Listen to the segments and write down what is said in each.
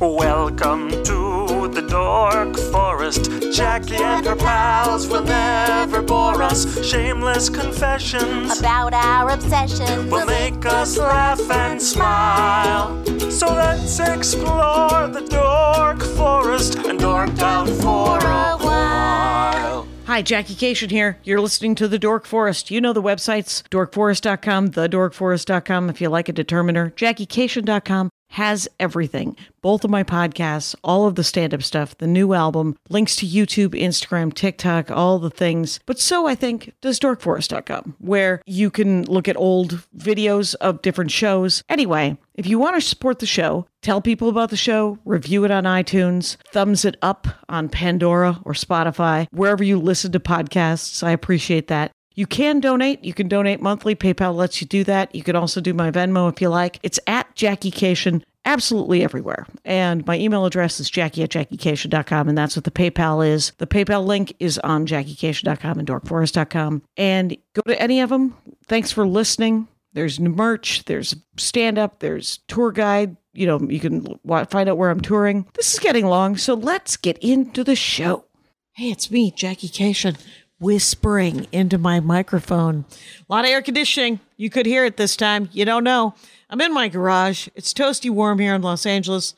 Welcome to the Dork Forest. Jackie and her pals will never bore us. Shameless confessions about our obsession. will make us laugh and smile. So let's explore the Dork Forest and dork out for a while. Hi, Jackie Kashian here. You're listening to The Dork Forest. You know the websites, dorkforest.com, thedorkforest.com if you like a determiner, jackiekashian.com has everything. Both of my podcasts, all of the stand up stuff, the new album, links to YouTube, Instagram, TikTok, all the things. But so I think does dorkforest.com, where you can look at old videos of different shows. Anyway, if you want to support the show, tell people about the show, review it on iTunes, thumbs it up on Pandora or Spotify, wherever you listen to podcasts. I appreciate that. You can donate. You can donate monthly. PayPal lets you do that. You can also do my Venmo if you like. It's at Jackie Kashian absolutely everywhere. And my email address is jackie at jackiekashian.com, and that's what the PayPal is. The PayPal link is on jackiekashian.com and dorkforest.com. And go to any of them. Thanks for listening. There's merch, there's stand up, there's tour guide. You know, you can find out where I'm touring. This is getting long, so let's get into the show. Hey, it's me, Jackie Kashian, whispering into my microphone. A lot of air conditioning. You could hear it this time. You don't know. I'm in my garage. It's toasty warm here in Los Angeles.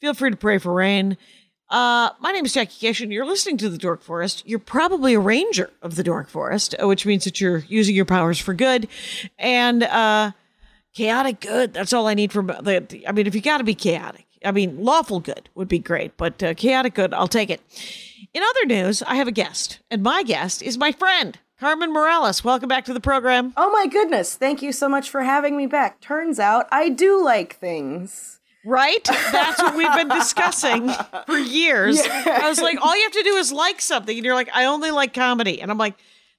Feel free to pray for rain. Uh, my name is Jackie Kashian. You're listening to the Dork Forest. You're probably a ranger of the Dork Forest, uh, which means that you're using your powers for good. And uh, chaotic good. That's all I need from the. I mean, if you got to be chaotic, I mean, lawful good would be great, but uh, chaotic good, I'll take it. In other news, I have a guest, and my guest is my friend, Carmen Morales. Welcome back to the program. Oh my goodness. Thank you so much for having me back. Turns out I do like things. Right? That's what we've been discussing for years. I was like, all you have to do is like something. And you're like, I only like comedy. And I'm like,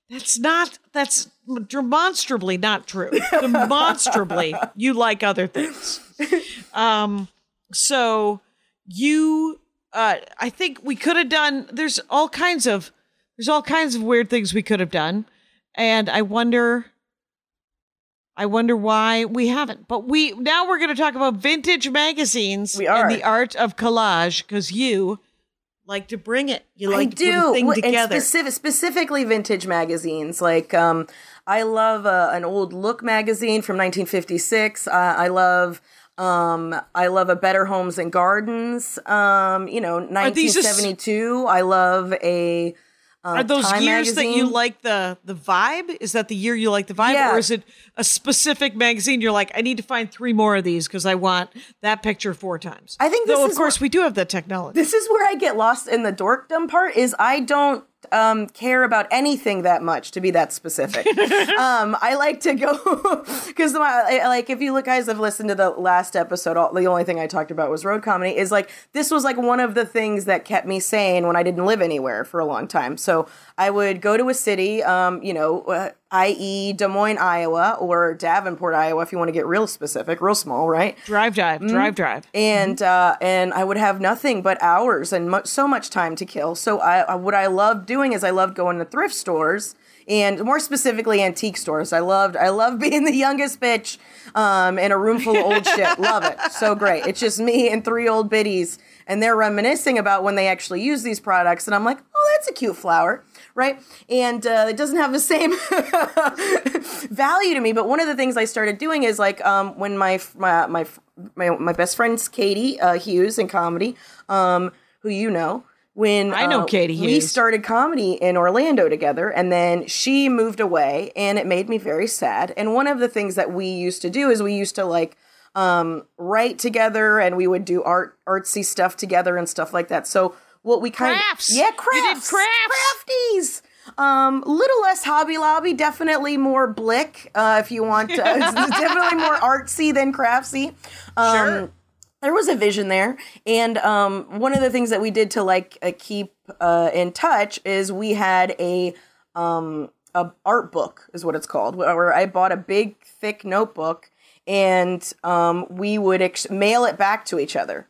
that's not, that's demonstrably not true. Demonstrably, you like other things. Um, so you, uh, I think we could have done, there's all kinds of, there's all kinds of weird things we could have done. And I wonder, I wonder why we haven't. But we now we're going to talk about vintage magazines We are. and the art of collage because you like to bring it. You like I to do. put a thing and together. specific- specifically vintage magazines. Like, um, I love uh, an old Look magazine from 1956. Uh, I love. Um, I love a Better Homes and Gardens. Um, you know, these just- 1972. I love a. Uh, Are those Time years that you like the the vibe? Is that the year you like the vibe, Yeah. or is it a specific magazine? You're like, I need to find three more of these because I want that picture four times. I think this though, of course, we do have that technology. this is where I get lost in the dorkdom part. Is I don't um, care about anything that much to be that specific. um, I like to go because like if you look, guys, have listened to the last episode. All, the only thing I talked about was road comedy. Is like this was like one of the things that kept me sane when I didn't live anywhere for a long time. So I would go to a city, um, you know, uh, i.e., Des Moines, Iowa, or Davenport, Iowa, if you want to get real specific, real small, right? drive, drive, Mm-hmm. drive, drive. and uh, and I would have nothing but hours and so much time to kill. So I, I what I loved doing is I loved going to thrift stores and more specifically antique stores. I loved I loved being the youngest bitch um, in a room full of old shit. Love it, so great. It's just me and three old biddies, and they're reminiscing about when they actually use these products, and I'm like, oh, that's a cute flower. Right, and uh, it doesn't have the same value to me. But one of the things I started doing is like um, when my my my my, my best friend's Katie uh, Hughes in comedy, um, who you know. When I know uh, Katie we started comedy in Orlando together, and then she moved away, and it made me very sad. And one of the things that we used to do is we used to like um, write together, and we would do art artsy stuff together and stuff like that. So what we kind Crafts. of yeah You did crafts crafts. crafties. Um, little less Hobby Lobby, definitely more Blick. Uh, if you want, uh, it's definitely more artsy than craftsy. Um, Sure. there was a vision there and um, one of the things that we did to like uh, keep uh, in touch is we had a um, a art book is what it's called where i bought a big thick notebook and um, we would ex- mail it back to each other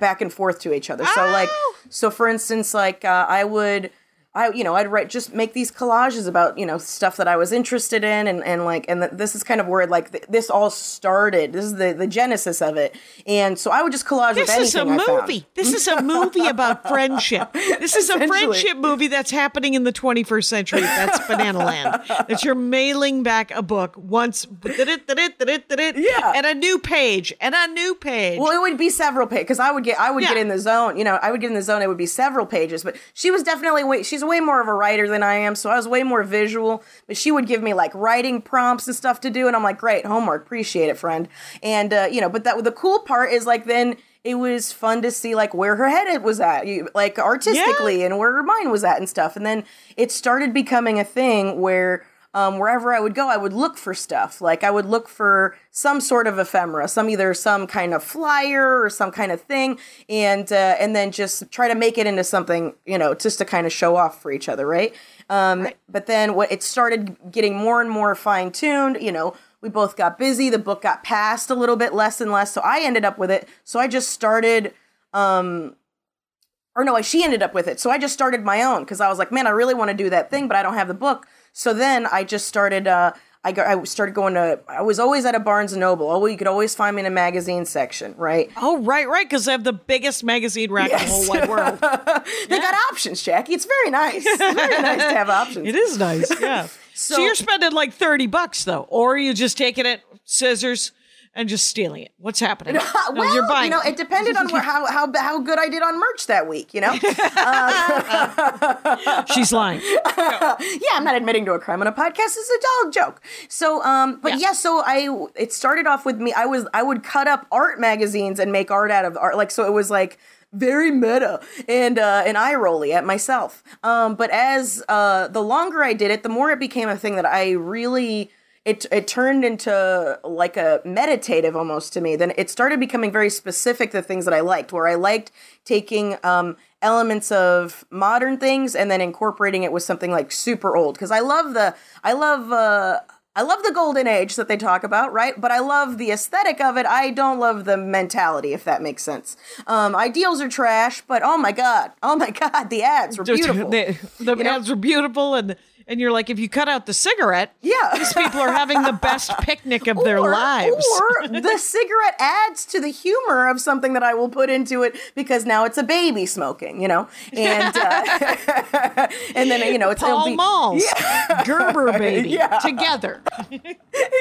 back and forth to each other so like Oh. so for instance like uh, i would I, you know, I'd write just make these collages about you know stuff that I was interested in, and and like, and th- this is kind of where like th- this all started. This is the the genesis of it, and so I would just collage with This is a movie. This is a movie about friendship. This is a friendship movie that's happening in the 21st century. That's Banana Land. That you're mailing back a book once, Yeah. and a new page, and a new page. Well, it would be several pages because I would get I would get in the zone. You know, I would get in the zone. It would be several pages. But she was definitely way she's way more of a writer than I am, so I was way more visual. But she would give me like writing prompts and stuff to do, and I'm like, great homework, appreciate it, friend. And uh, you know, but that the cool part is like then. It was fun to see like where her head was at, like artistically, and where her mind was at and stuff. And then it started becoming a thing where um, wherever I would go, I would look for stuff. Like I would look for some sort of ephemera, some either some kind of flyer or some kind of thing, and uh, and then just try to make it into something, you know, just to kind of show off for each other, right? Um, But then what it started getting more and more fine tuned. You know, we both got busy. The book got passed a little bit less and less, so I ended up with it. So I just started or no, she ended up with it. So I just started my own because I was like, man, I really want to do that thing, but I don't have the book. So then I just started. Uh, I got. I started going to. I was always at a Barnes and Noble. Oh, you could always find me in a magazine section, right? oh, right, right, because they have the biggest magazine rack in the whole wide world. They got options, Jackie. It's very nice. It's very nice to have options. It is nice, yeah. so, So- you're spending like 30 bucks, though, or are you just taking it, scissors, and just stealing it? What's happening? No, well, you're buying you know, it depended on where, how how how good I did on merch that week. You know, She's lying. yeah, I'm not admitting to a crime on a podcast. It's a dull joke. So, um, but Yeah. yeah. so I it started off with me. I was I would cut up art magazines and make art out of art. Like so, it was like very meta and uh, and eye rolly at myself. Um, but as uh, the longer I did it, the more it became a thing that I really. It, it turned into like a meditative almost to me. Then it started becoming very specific the things that I liked, where I liked taking um, elements of modern things and then incorporating it with something like super old. Because I love the I love uh, I love the golden age that they talk about, right? But I love the aesthetic of it. I don't love the mentality, if that makes sense. Um, ideals are trash, but oh my god, oh my god, the ads were beautiful. the the You know? ads were beautiful, and and you're like, if you cut out the cigarette, Yeah. these people are having the best picnic of their lives. Or the cigarette adds to the humor of something that I will put into it because now it's a baby smoking, you know, and uh, and then you know it's be- Malls, Gerber baby, Yeah. together.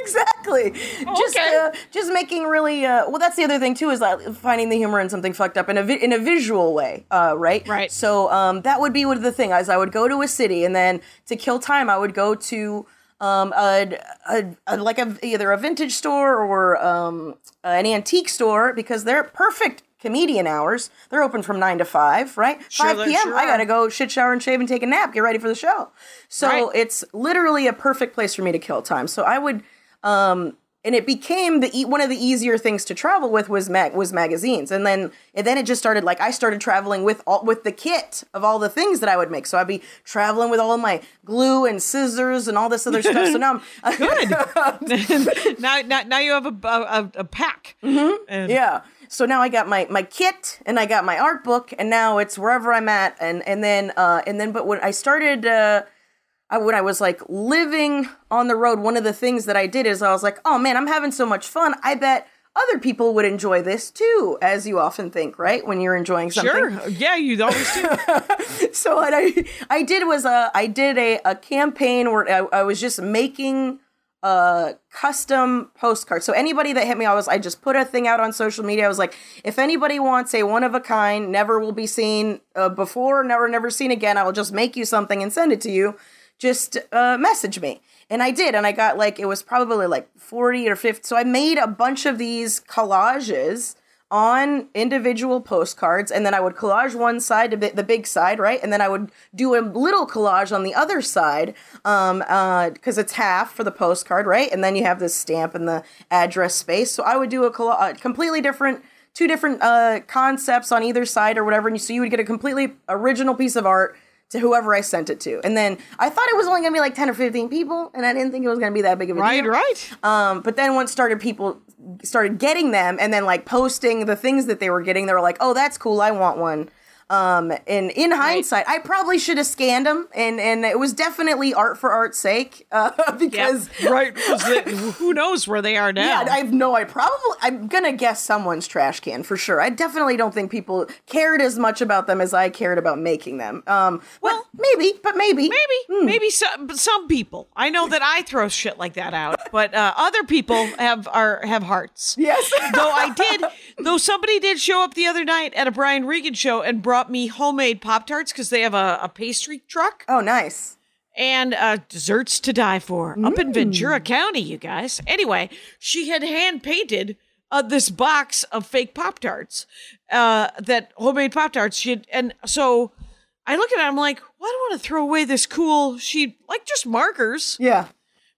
exactly. Just uh, just making really uh, well. That's the other thing too is finding the humor in something fucked up in a vi- in a visual way, uh, right? Right. So um, that would be what the thing is. I would go to a city and then to kill time, I would go to um, a, a, a like a either a vintage store or um, an antique store because they're perfect comedian hours. They're open from nine to five, right? Sure, five p.m. sure I gotta go shit, shower, and shave and take a nap. Get ready for the show. So Right. it's literally a perfect place for me to kill time. So I would. Um, and it became the e- one of the easier things to travel with was mag- was magazines, and then and then it just started like I started traveling with all with the kit of all the things that I would make. So I'd be traveling with all of my glue and scissors and all this other stuff. So now I'm Good. now, now, now you have a a, a pack. Mm-hmm. And yeah. So now I got my my kit and I got my art book, and now it's wherever I'm at, and and then uh, and then but when I started. Uh, I, when I was like living on the road, one of the things that I did is I was like, oh man, I'm having so much fun. I bet other people would enjoy this too, as you often think, right? When you're enjoying something. Sure. Yeah, you always do. So what I I did was uh, I did a, a campaign where I, I was just making a custom postcard. So anybody that hit me, I was I just put a thing out on social media. I was like, if anybody wants a one of a kind, never will be seen uh, before, never never seen again, I will just make you something and send it to you. Just uh, message me. And I did, and I got like it was probably like forty or fifty. So I made a bunch of these collages on individual postcards and then I would collage one side, the big side, right? And then I would do a little collage on the other side um uh it's half for the postcard, right? And then you have this stamp and the address space. So I would do a, a completely different two different uh concepts on either side or whatever and so you would get a completely original piece of art to whoever I sent it to. And then I thought it was only going to be like 10 or 15 people and I didn't think it was going to be that big of a right, deal. right. Um, but then once started people started getting them and then like posting the things that they were getting, they were like, "Oh, that's cool. I want one." Um, and in hindsight, I probably should have scanned them, and and it was definitely art for art's sake, uh, because right, it- who knows where they are now? yeah, I have no. I probably I'm gonna guess someone's trash can for sure. I definitely don't think people cared as much about them as I cared about making them. Um, well, maybe, but maybe, Maybe, maybe some some people. I know that I throw shit like that out, but uh, other people have are have hearts. Yes. though I did, though somebody did show up the other night at a Brian Regan show and brought me homemade Pop Tarts because they have a, a pastry truck Oh, nice. and uh, desserts to die for up in Ventura County, you guys. Anyway, she had hand painted uh, this box of fake Pop Tarts, uh, that homemade Pop Tarts. She had, and so I look at it, I'm like, well, I don't want to throw away this cool. She like just markers, Yeah.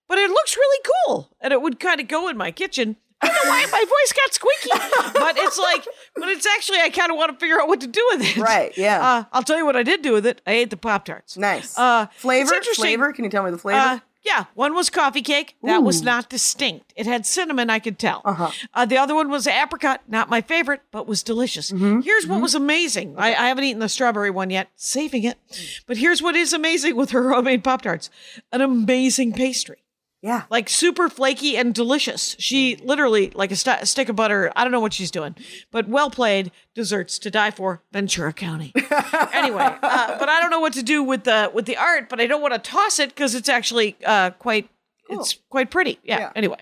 but it looks really cool, and it would kind of go in my kitchen. Know why my voice got squeaky, but it's like, but it's actually I kind of want to figure out what to do with it. Right, yeah. Uh, I'll tell you what I did do with it. I ate the Pop Tarts. Nice. Uh, flavor. Flavor. Can you tell me the flavor? Uh, yeah, one was coffee cake. That was not distinct. It had cinnamon, I could tell. Uh-huh. Uh, the other one was apricot, not my favorite, but was delicious. Mm-hmm. Here's what was amazing. I, I haven't eaten the strawberry one yet, saving it. But here's what is amazing with her homemade Pop Tarts an amazing pastry. Yeah. Like super flaky and delicious. She literally, like a, st- stick of butter, I don't know what she's doing, but well played. Desserts to die for, Ventura County. anyway, uh, but I don't know what to do with the with the art, but I don't want to toss it because it's actually uh, quite it's quite pretty. Yeah. Yeah. Anyway,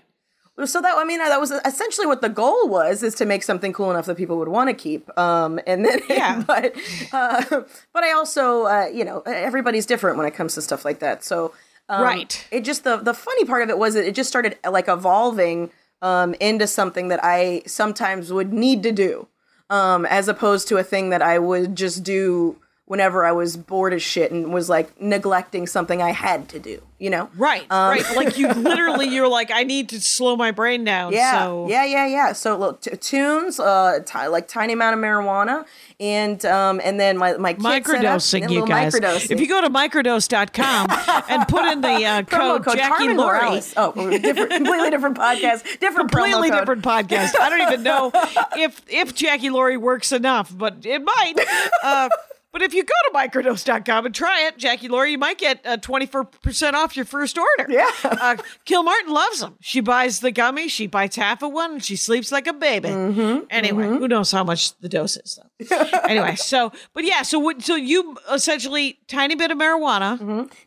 So that I mean that was essentially what the goal was is to make something cool enough that people would want to keep. Um, and then Yeah. but uh, but I also uh, you know everybody's different when it comes to stuff like that. So um, Right. It just the the funny part of it was that it just started like evolving um, into something that I sometimes would need to do, um, as opposed to a thing that I would just do whenever I was bored as shit and was like neglecting something I had to do. You know. right, right. Like you literally, you're like, I need to slow my brain down. Yeah, so. yeah, yeah, yeah. So look, t- tunes, uh, ti like tiny amount of marijuana, and um, and then my my Microdosing, setup, you guys. Microdosing. If you go to microdose.com and put in the uh, code, code Jackie Carmen Lori, Morales. Oh, different, completely different podcast, different completely different podcast. I don't even know if if Jackie Laurie works enough, but it might. Uh, but if you go to microdose.com and try it, Jackie Laurie, you might get uh, 24% off your first order. Yeah. Uh, Kilmartin loves them. She buys the gummy, she bites half of one, and she sleeps like a baby. Mm-hmm, Anyway, who knows how much the dose is, though. anyway, so, but yeah, so what, so you essentially, tiny bit of marijuana.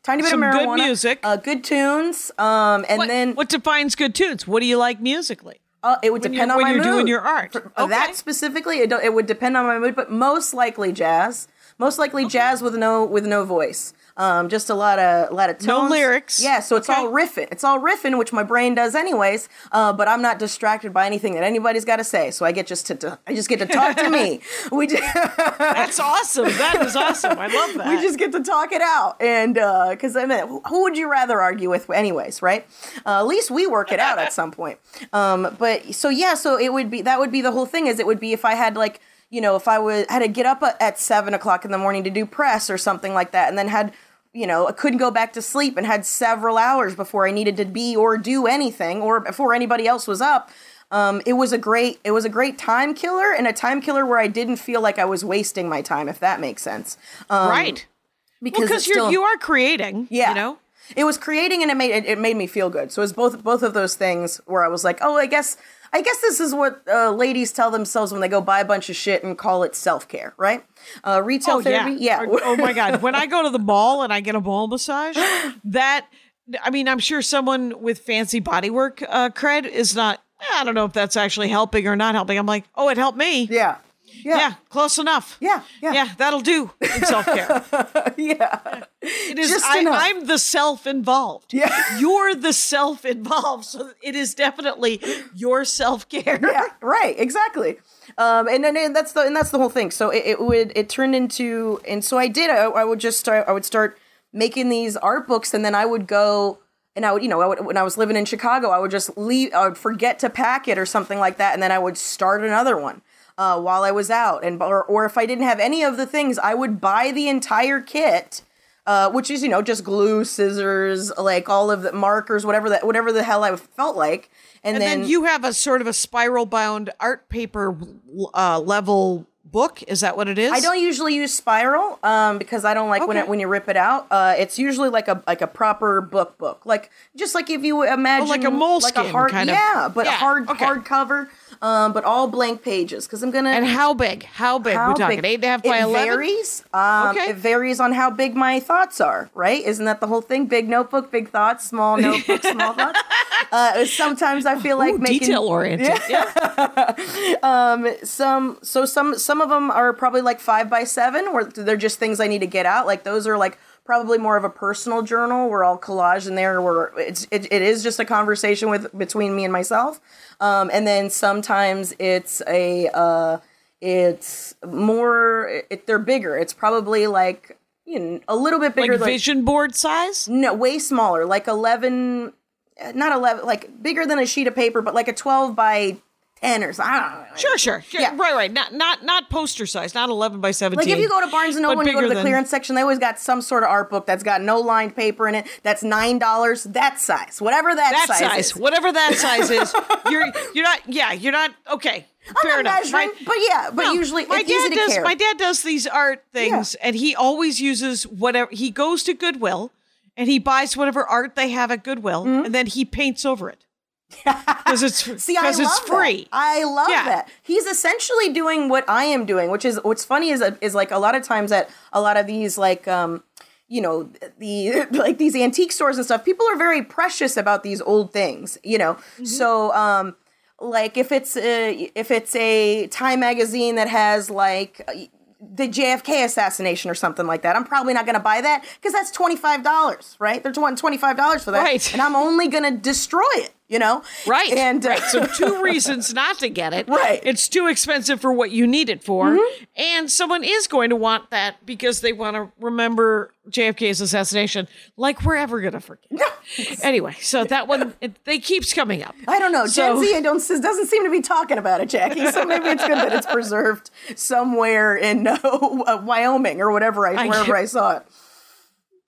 Tiny bit of good music. uh, good tunes, um, and What, then what defines good tunes? What do you like musically? uh, it would when depend on when my you're mood. doing your art. For- Okay. That specifically, it, it would depend on my mood, but most likely jazz. Most likely jazz with no with no voice. Um, just a lot of a lot of tones. No lyrics. Yeah, so it's Okay. all riffing. It's all riffing, which my brain does anyways. Uh, but I'm not distracted by anything that anybody's got to say. So I get just to, to I just get to talk to me. We just, That's awesome. That is awesome. I love that. we just get to talk it out, and because I mean, who would you rather argue with, anyways, right? Uh, at least we work it out at some point. Um, but so yeah, so it would be that would be the whole thing. Is it would be if I had like you know if I was had to get up at, seven o'clock in the morning to do press or something like that, and then had you know, I couldn't go back to sleep and had several hours before I needed to be or do anything or before anybody else was up. Um, it was a great it was a great time killer and a time killer where I didn't feel like I was wasting my time, if that makes sense. Um, right. Because it's you're still, you are creating. yeah. You know. It was creating and it made it, it made me feel good. So it was both both of those things where I was like, oh, I guess I guess this is what uh, ladies tell themselves when they go buy a bunch of shit and call it self care, right? Uh, retail Oh yeah. therapy, yeah. Or- oh my god. When I go to the mall and I get a mall massage, that I mean, I'm sure someone with fancy bodywork uh, cred is not. I don't know if that's actually helping or not helping. I'm like, oh, it helped me. yeah. Yeah, Yeah. close enough. Yeah, yeah. yeah. That'll do in self care. Yeah. It is. Just I, I'm the self involved. Yeah. You're the self involved. So it is definitely your self care. yeah, right, exactly. Um, and then and that's the and that's the whole thing. So it, it would it turned into and so I did. I, I would just start. I would start making these art books, and then I would go and I would you know I would, when I was living in Chicago, I would just leave. I would forget to pack it or something like that, and then I would start another one. Uh, while I was out, and or, or if I didn't have any of the things, I would buy the entire kit, uh, which is you know just glue, scissors, like all of the markers, whatever that whatever the hell I felt like, and, And then, you have a sort of a spiral bound art paper uh, level book. Is that what it is? I don't usually use spiral um, because I don't like when it when you rip it out. Uh, it's usually like a like a proper book book, like just like if you imagine Oh, like a moleskin hard, kind of- yeah, but Yeah, hard okay. hard cover, um, but all blank pages because I'm gonna. And how big? How big? how We're talking big- eight and a half by eleven. it varies. Um, Okay. It varies on how big my thoughts are. Right? Isn't that the whole thing? Big notebook, big thoughts. Small notebook, small thoughts. Uh, sometimes I feel like Ooh, making detail oriented. Yeah. some so some some of them are probably like five by seven where they're just things i need to get out like those are like probably more of a personal journal. Where i'll collage in there. Where it's it, it is just a conversation with between me and myself. Um, and then sometimes it's a uh, it's more it, they're bigger. It's probably like you know, a little bit bigger Like vision board size. no way smaller like 11 uh, not 11 like bigger than a sheet of paper but like a 12 by 10 or something i don't know Sure, sure, sure. Yeah. Right, right. Not not not poster size. Not eleven by seventeen. Like if you go to Barnes and Noble and you go to the than- clearance section, they always got some sort of art book that's got no lined paper in it. That's nine dollars. That size, whatever that, that size, size, is. whatever that size is, you're you're not. Yeah, you're not. Okay, fair I'm not enough. My- but yeah, but No, usually my dad does. carry. My dad does these art things, and he always uses whatever. He goes to Goodwill, and he buys whatever art they have at Goodwill, mm-hmm. and then he paints over it because it's. See, I love it's free. That. I love Yeah. that. He's essentially doing what I am doing, which is what's funny is is like a lot of times at a lot of these like um you know the like these antique stores and stuff people are very precious about these old things you know Mm-hmm. so um like if it's a, if it's a time magazine that has like the JFK assassination or something like that. I'm probably not going to buy that because that's $25, right? They're wanting $25 for that. Right. And I'm only going to destroy it, you know? Right. And uh, right. So two reasons not to get it. Right. It's too expensive for what you need it for. Mm-hmm. And someone is going to want that because they want to remember JFK's assassination like we're ever going to forget. No. anyway, so that one, it, they keeps coming up. I don't know. So- Gen Z don't, doesn't seem to be talking about it, Jackie. So maybe it's good that it's preserved somewhere in uh, Wyoming or whatever I, wherever I saw it.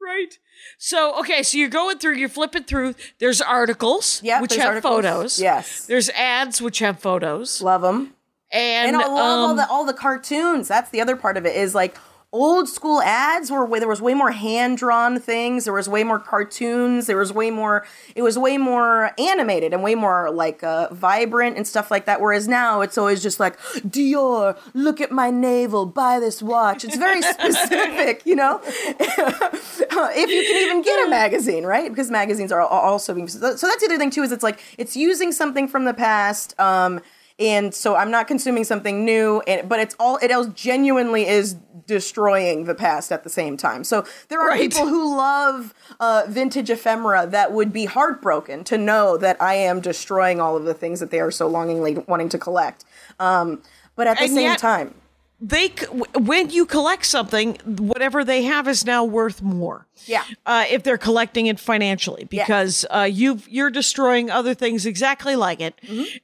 Right. So, okay, so you're going through, you're flipping through. There's articles, Yep, which there's have articles. photos. Yes. There's ads, which have photos. Love them. And, And I love all um, the all the cartoons. That's the other part of it is like old school ads where, where there was way more hand drawn things. There was way more cartoons. There was way more. It was way more animated and way more like uh, vibrant and stuff like that. Whereas now it's always just like Dior, look at my navel, buy this watch. It's very specific, you know. if you can even get a magazine, right? Because magazines are also being so that's the other thing too is it's like it's using something from the past. Um, and so I'm not consuming something new, and but it's all it else genuinely is destroying the past at the same time. So there are Right. people who love uh, vintage ephemera that would be heartbroken to know that I am destroying all of the things that they are so longingly wanting to collect. Um, but at the And same yet- time, they when you collect something whatever they have is now worth more Yeah. uh, if they're collecting it financially because uh, you you're destroying other things exactly like it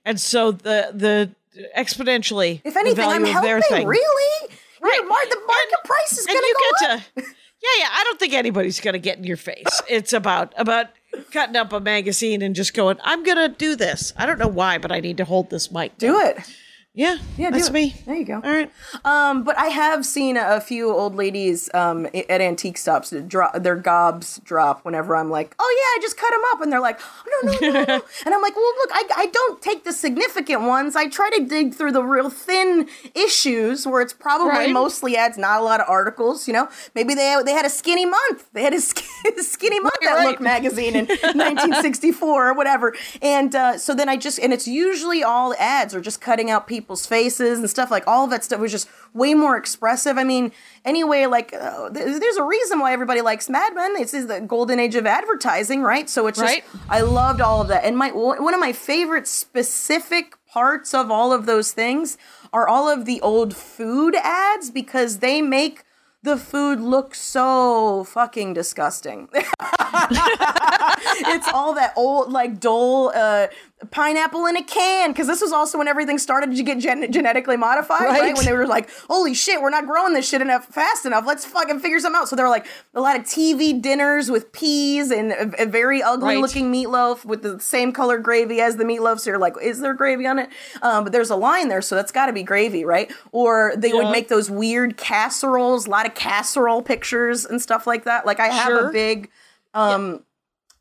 and so the the exponentially Mm-hmm. if anything, the value I'm of their helping. Really, Right. Yeah, mar- the market And- price is going you to go get up. to yeah yeah i don't think anybody's gonna get in your face it's about about cutting up a magazine and just going i'm gonna do this i don't know why but i need to hold this mic Do it. Yeah Yeah, that's it. me There you go. all right Um, but I have seen a few old ladies um, at antique stops drop their gobs drop whenever I'm like, oh yeah, I just cut them up, and they're like, oh, no, no, no, no, and I'm like, well, look, I, I don't take the significant ones. I try to dig through the real thin issues where it's probably Right. mostly ads, not a lot of articles. You know, maybe they they had a skinny month. They had a sk- skinny month Right, that right. Look magazine in 1964 or whatever, and uh, so then I just and it's usually all ads or just cutting out people's faces and stuff like all of that stuff was just way more expressive. I mean, anyway, like uh, th- there's a reason why everybody likes Mad Men. This is the golden age of advertising, right? So it's just Right. I loved all of that, and my one of my favorite specific parts of all of those things are all of the old food ads because they make the food look so fucking disgusting. it's all that old, like dull uh, pineapple in a can. Because this was also when everything started to get gen- genetically modified, right. Right. When they were like, "Holy shit, we're not growing this shit enough fast enough. Let's fucking figure something out." So there were like a lot of TV dinners with peas and a, a very ugly Right. looking meatloaf with the same color gravy as the meatloaf. So you're like, "Is there gravy on it?" Um, but there's a line there, so that's got to be gravy, right? Or they would make those weird casseroles, a lot of casserole pictures and stuff like that. Like I have Sure. a big. Um,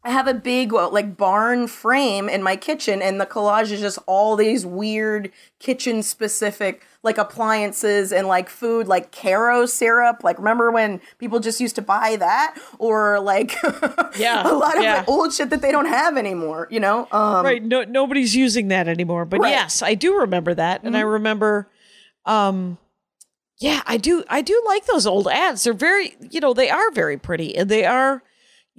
I have a big like barn frame in my kitchen, and the collage is just all these weird kitchen specific like appliances and like food, like Karo syrup. Like remember when people just used to buy that, or like Yeah, a lot of yeah. like, old shit that they don't have anymore. You know, um, right no nobody's using that anymore but Right. Mm-hmm. yes i do remember that and i remember um yeah i do i do like those old ads they're very you know they are very pretty and they are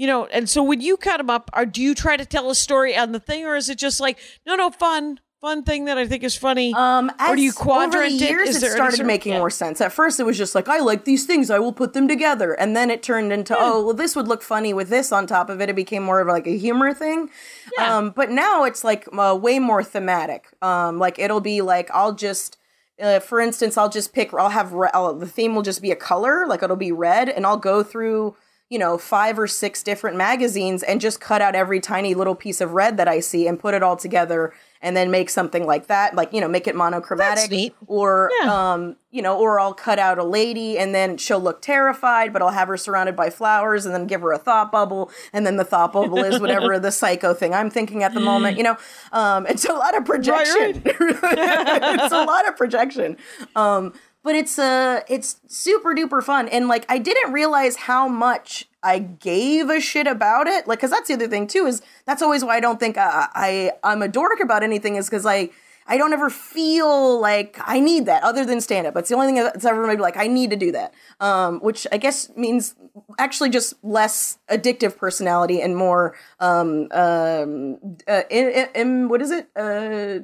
you know and so when you cut them up are do you try to tell a story on the thing or is it just like no no fun fun thing that i think is funny Um, or do you quadrant over the it? years, Is it started sort of- making yeah. more sense. At first, it was just like, I like these things, I will put them together, and then it turned into, oh, well, this would look funny with this on top of it. It became more of like a humor thing. Yeah. Um, but now it's like uh, way more thematic. Um, like it'll be like I'll just. Uh, for instance, I'll just pick. I'll have re- I'll, the theme will just be a color, like it'll be red, and I'll go through you know five or six different magazines and just cut out every tiny little piece of red that I see and put it all together and then make something like that like you know make it monochromatic or Yeah. um you know or I'll cut out a lady and then she'll look terrified but I'll have her surrounded by flowers and then give her a thought bubble and then the thought bubble is whatever the psycho thing I'm thinking at the moment you know? Um it's a lot of projection. It's a lot of projection. Um but it's uh it's super duper fun. And like i didn't realize how much i gave a shit about it. Like because that's the other thing too is that's always why i don't think uh, i i'm a dork about anything is because i i don't ever feel like i need that other than stand up it's the only thing that's ever made me like i need to do that um which i guess means actually just less addictive personality and more um um uh, in, in, in- what is it? Uh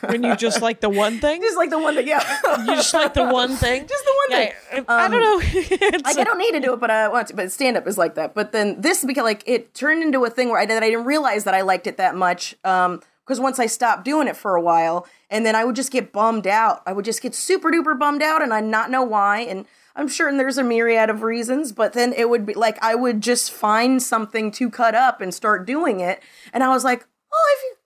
when you just like the one thing just like the one that yeah you just like the one thing just the one yeah, thing I, I don't know like I don't need to do it, but I want to. But stand up is like that. But then this became like it turned into a thing where I that I didn't realize that I liked it that much. Um, because once I stopped doing it for a while, and then I would just get bummed out. I would just get super duper bummed out, and I not know why. And I'm sure there's a myriad of reasons, but then it would be like I would just find something to cut up and start doing it, and I was like, oh, I feel,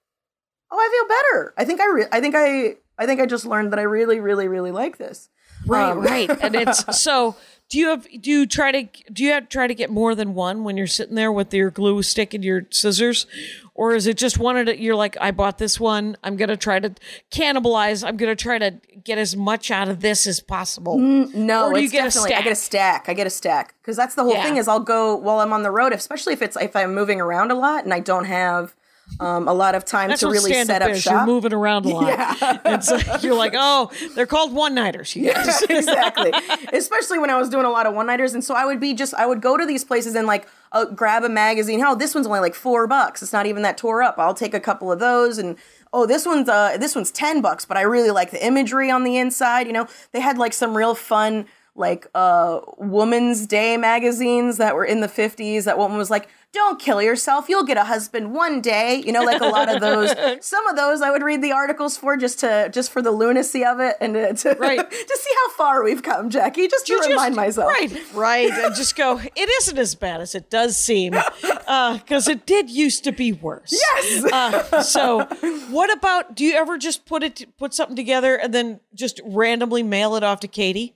oh, I feel better. I think I, re- I think I, I think I just learned that I really, really, really like this. Right, Um, right. And it's so do you have do you try to do you have, to try to get more than one when you're sitting there with your glue stick and your scissors? Or is it just one at a, you're like, I bought this one, I'm gonna try to cannibalize, I'm gonna try to get as much out of this as possible. No, Or do you it's get a definitely I get a stack? stack. I get a stack because that's the whole Yeah. thing. Is I'll go while I'm on the road, especially if it's if I'm moving around a lot and I don't have um, a lot of time That's to really set up is. shop. You're moving around a lot. It's like, you're like, oh, they're called one nighters. Guys. exactly. Especially when I was doing a lot of one nighters, and so I would be just I would go to these places and like uh, grab a magazine. Hell, this one's only like four bucks. It's not even that tore up. I'll take a couple of those and. Oh, this one's uh this one's ten bucks, but I really like the imagery on the inside. You know, they had like some real fun like uh Woman's Day magazines that were in the fifties. That one was like, "Don't kill yourself, you'll get a husband one day." You know, like a lot of those. Some of those I would read the articles for just to just for the lunacy of it and to, to Right. to see how far we've come, Jackie. Just to You remind just- myself. Right, right. And just go, it isn't as bad as it does seem. Because it did used to be worse. Yes. Uh, so, what about, do you ever just put it, put something together and then just randomly mail it off to Katie?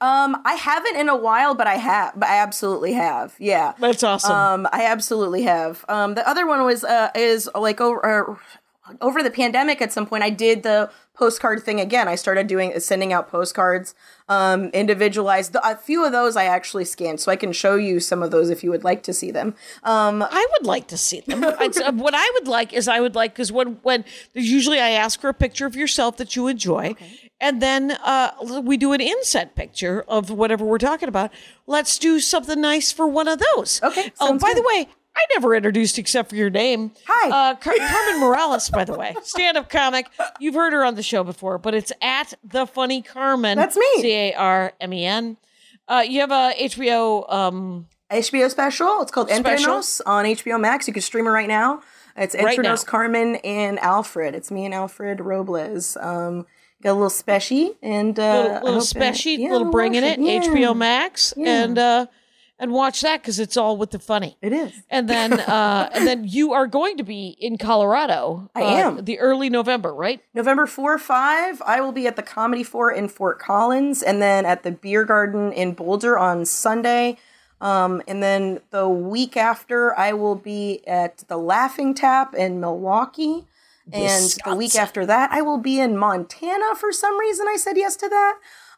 Um, I haven't in a while, but I have. But I absolutely have. Yeah. That's awesome. Um, I absolutely have. Um, the other one was uh, is like over uh, over the pandemic. At some point, I did the postcard thing again. I started doing sending out postcards, um, individualized. A few of those I actually scanned, so I can show you some of those if you would like to see them. Um, I would like to see them. Uh, what I would like is I would like because when when usually I ask for a picture of yourself that you enjoy, and then uh, we do an inset picture of whatever we're talking about. Let's do something nice for one of those. Okay, Oh, by the way. I never introduced except for your name. Hi. Uh, Car- Carmen Morales, by the way, stand up comic. You've heard her on the show before, but it's at The Funny Carmen. That's me. C A R M E N. Uh, you have a HBO um, HBO special. It's called Entre Special. Nos on HBO Max. You can stream it right now. It's Entre Right Carmen, and Alfred. It's me and Alfred Robles. Um, got a little special and uh, little, little special, yeah, little bring in watch it, Yeah, HBO Max, Yeah. and uh, and watch that because it's all with the funny. It is. And then uh, and then you are going to be in Colorado. I uh, am. the early November, right? November 4 5, I will be at the Comedy Fort in Fort Collins and then at the Beer Garden in Boulder on Sunday. Um, and then the week after, I will be at the Laughing Tap in Milwaukee. And the week after that, I will be in Montana for some reason. I said yes to that.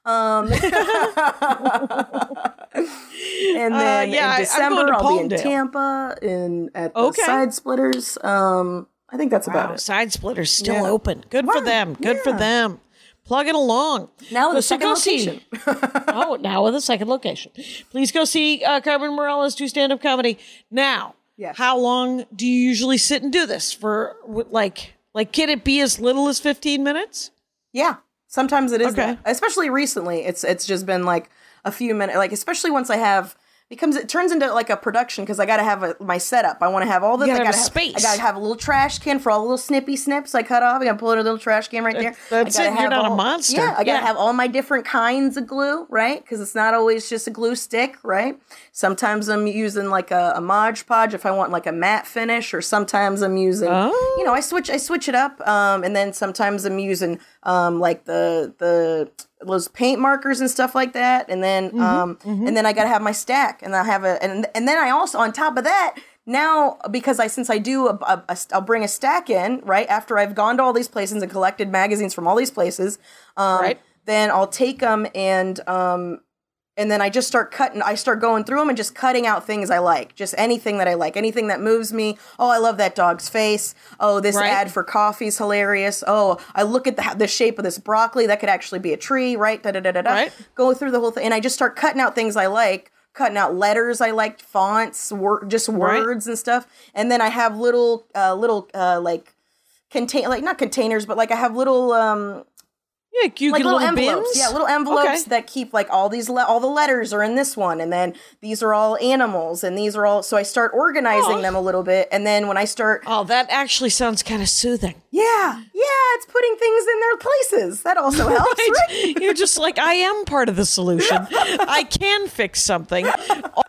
Um, and then Uh, yeah, in December, going to I'll be in Tampa in at the Okay. Side Splitters. Um, I think that's about it. side splitters still Yeah. open. Good for them. Good for them. Plug it along. Now with Uh, a second location. oh, now with a second location. Please go see uh, Carmen Morales do stand up comedy. Now, Yes. how long do you usually sit and do this for? Like, like, can it be as little as fifteen minutes? Yeah, sometimes it is Okay. that. Especially recently, it's it's just been like a few minutes. Like especially once I have becomes it turns into like a production because I got to have a, my setup. I want to have all the You gotta I have gotta a space. I got to have a little trash can for all the little snippy snips I cut off. I got to pull in a little trash can right there. That's it. You're have not a monster. Yeah, I got to Yeah. have all my different kinds of glue, right? Because it's not always just a glue stick, right? Sometimes I'm using like a, a Mod Podge if I want like a matte finish, or sometimes I'm using Oh. you know, I switch I switch it up. Um, and then sometimes I'm using um like the the those paint markers and stuff like that. And then um and then I gotta have my stack and I have a and and then I also on top of that now because I since I do a, a, a I'll bring a stack in right after I've gone to all these places and collected magazines from all these places. Um, Right. Then I'll take them and um and then I just start cutting. I start going through them and just cutting out things I like, just anything that I like, anything that moves me. Oh, I love that dog's face. Oh, this Right. ad for coffee's hilarious. Oh, I look at the, the shape of this broccoli. That could actually be a tree, right? Da da da da da. Right. Go through the whole thing, and I just start cutting out things I like, cutting out letters I liked, fonts, wor- just Right. words and stuff. And then I have little, uh, little uh, like contain, like not containers, but like I have little um Yeah, you like little, little, envelopes. bins. Yeah, little envelopes Okay. that keep like all these le- all the letters are in this one, and then these are all animals, and these are all. So I start organizing Aw. them a little bit, and then when I start, Oh, that actually sounds kind of soothing. yeah, yeah, it's putting things in their places. That also helps, right? You're just like I am part of the solution. I can fix something.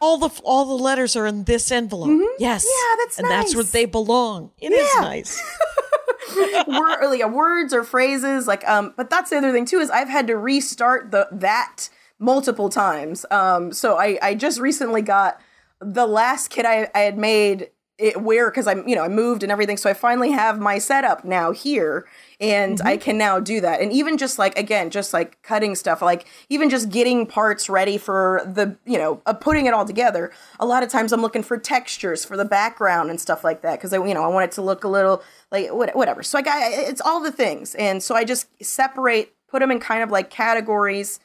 All the all the letters are in this envelope. Yes. Mm-hmm. Yeah, that's and that's where they belong. It is Yeah. nice. Word, like, words or phrases, like um. But that's the other thing too is I've had to restart the that multiple times. Um. So I I just recently got the last kit I I had made it where because I'm you know I moved and everything so I finally have my setup now here and I can now do that and even just like again just like cutting stuff like even just getting parts ready for the you know uh, putting it all together a lot of times I'm looking for textures for the background and stuff like that because I you know I want it to look a little like whatever so I got it's all the things and so I just separate put them in kind of like categories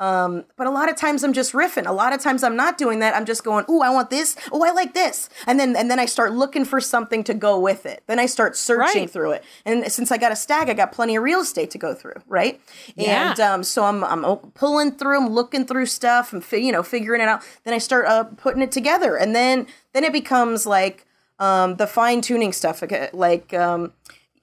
um, but a lot of times I'm just riffing. A lot of times I'm not doing that. I'm just going, "Ooh, I want this. Oh, I like this." And then and then I start looking for something to go with it. Then I start searching Right. through it. And since I got a stack, I got plenty of real estate to go through, right? Yeah. And um, so I'm I'm pulling through, I'm looking through stuff, and fi- you know figuring it out. Then I start uh, putting it together, and then then it becomes like um, the fine tuning stuff, like, um,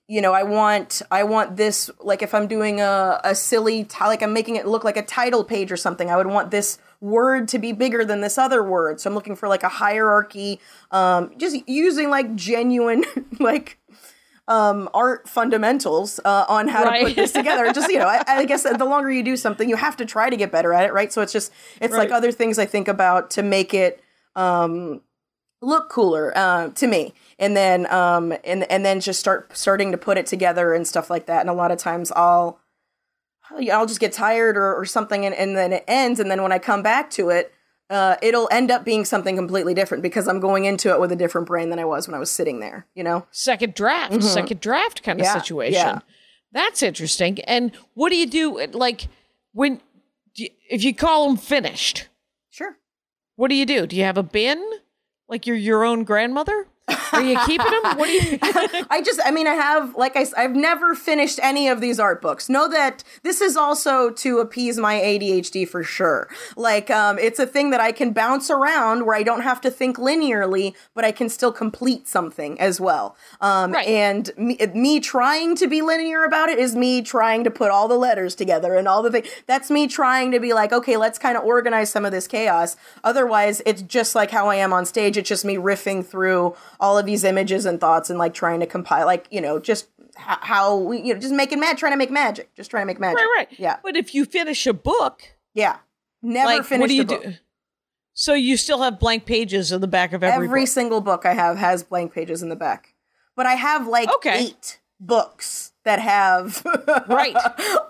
you know, I want I want this like if I'm doing a, a silly like I'm making it look like a title page or something, I would want this word to be bigger than this other word. So I'm looking for like a hierarchy, um, just using like genuine like um, art fundamentals uh, on how to put this together. Just you know, I, I guess the longer you do something, you have to try to get better at it, right? So it's just it's like other things I think about to make it um, look cooler uh, to me and then um and and then just start starting to put it together and stuff like that and a lot of times i'll i'll just get tired or, or something and, and then it ends and then when i come back to it uh, it'll end up being something completely different because i'm going into it with a different brain than i was when i was sitting there you know Second draft, second draft kind of Mm-hmm. Yeah, situation. yeah. That's interesting. And what do you do like when if you call them finished? sure What do you do? Do you have a bin? Like you're your own grandmother? Are you keeping them? What do you? I just, I mean, I have, like I, I've never finished any of these art books. Know that this is also to appease my ADHD for sure. Like, um, it's a thing that I can bounce around where I don't have to think linearly, but I can still complete something as well. Um, Right. and me, me trying to be linear about it is me trying to put all the letters together and all the things. That's me trying to be like, okay, let's kind of organize some of this chaos. Otherwise, it's just like how I am on stage. It's just me riffing through all of these images and thoughts and like trying to compile, like, you know, just h- how we, you know, just making mad, trying to make magic, just trying to make magic. Right, right. Yeah. But if you finish a book, Yeah. Never like, finished what do you book. do? So you still have blank pages in the back of every, Every book. single book I have has blank pages in the back. But I have like Okay. eight books that have Right.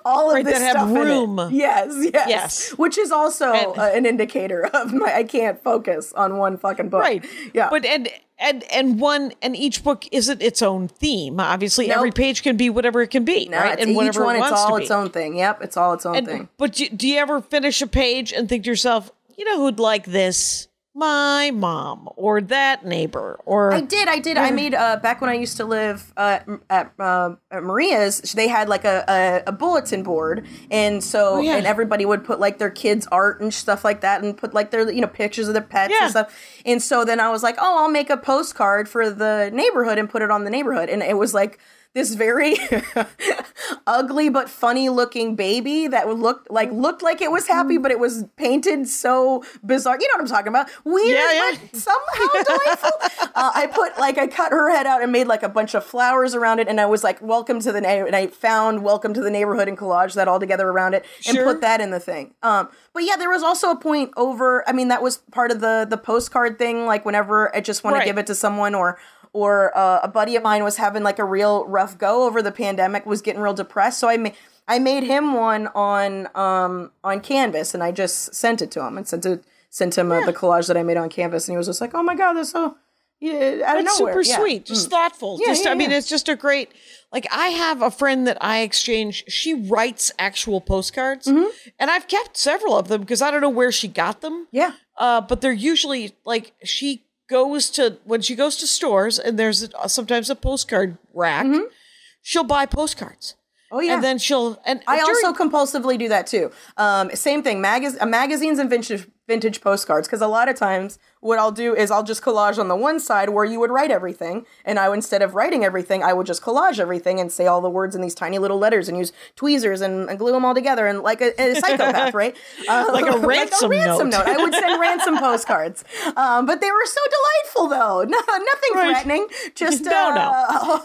all of Right, this that have stuff in it. room. Yes, yes, Yes. Which is also And- uh, an indicator of my I can't focus on one fucking book. Right. Yeah. But and and and one and each book isn't its own theme. Obviously, every page can be whatever it can be, no, right? and each whatever one, it it's all its own thing. Yep, it's all its own And- thing. But do, do you ever finish a page and think to yourself, you know who'd like this? My mom or that neighbor or I did, I did. I made uh, back when I used to live uh, at, uh, at Maria's. They had like a, a, a bulletin board, and so Oh, yeah. and everybody would put like their kids' art and stuff like that, and put like their you know pictures of their pets Yeah. and stuff. And so then I was like, oh, I'll make a postcard for the neighborhood and put it on the neighborhood, and it was like this very ugly but funny looking baby that would look like looked like it was happy, but it was painted so bizarre. You know what I'm talking about? Weird, Yeah, yeah. but somehow delightful. uh, I put like I cut her head out and made like a bunch of flowers around it, and I was like, "Welcome to the neighborhood." And I found "Welcome to the Neighborhood" and collage that all together around it, and Sure. put that in the thing. Um, but yeah, there was also a point over. I mean, that was part of the the postcard thing. Like whenever I just want Right. to give it to someone, or or uh, a buddy of mine was having like a real rough go over the pandemic, was getting real depressed, so I made. I made him one on um on Canvas, and I just sent it to him and sent it sent him uh, the collage that I made on Canvas, and he was just like, "Oh my god, that's so yeah, out of nowhere." super Yeah. sweet, just thoughtful. Yeah, just yeah, I mean, it's just a great. Like I have a friend that I exchange. She writes actual postcards, Mm-hmm. and I've kept several of them because I don't know where she got them. Yeah. Uh, but they're usually like she goes to when she goes to stores and there's a, sometimes a postcard rack. She'll buy postcards. Mm-hmm. Oh yeah. And then she'll and I during- also compulsively do that too. Um, same thing, magaz- uh, magazines and vintage vintage postcards. Because a lot of times, what I'll do is I'll just collage on the one side where you would write everything, and I instead of writing everything, I would just collage everything and say all the words in these tiny little letters and use tweezers and, and glue them all together and like a, a psychopath, right? Uh, Like a ransom ransom note. I would send ransom postcards, um, but they were so delightful though. No, nothing Right. threatening. Just No, no.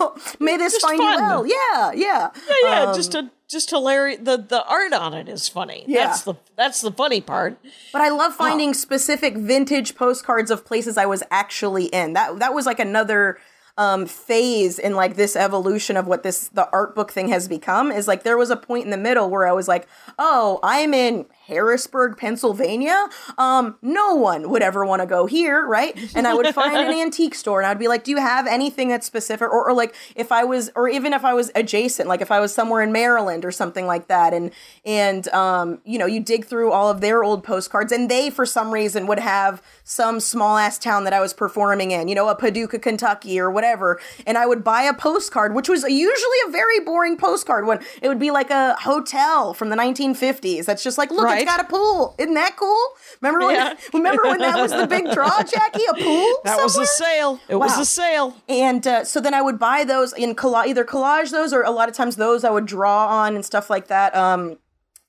uh, may this Just find fun. you well. Yeah, yeah. yeah, yeah, Um, just a just hilarious. The the art on it is funny. Yeah. That's the that's the funny part. But I love finding specific vintage postcards of places I was actually in. That that was like another um, phase in like this evolution of what this the art book thing has become. Is like there was a point in the middle where I was like, oh, I'm in Harrisburg, Pennsylvania. Um, no one would ever want to go here, right? And I would find an antique store and I'd be like, do you have anything that's specific? Or, or like if I was, or even if I was adjacent, like if I was somewhere in Maryland or something like that, and and um, you know, you dig through all of their old postcards, and they for some reason would have some small ass town that I was performing in, you know, a Paducah, Kentucky, or whatever, and I would buy a postcard, which was usually a very boring postcard. When it would be like a hotel from the 1950s, that's just like, look, Right. It's got a pool. Isn't that cool? Remember when? Yeah. Remember when that was the big draw, Jackie? A pool. That was a sale. It was a sale. And uh, so then I would buy those in colla- either collage those or a lot of times those I would draw on and stuff like that. Um,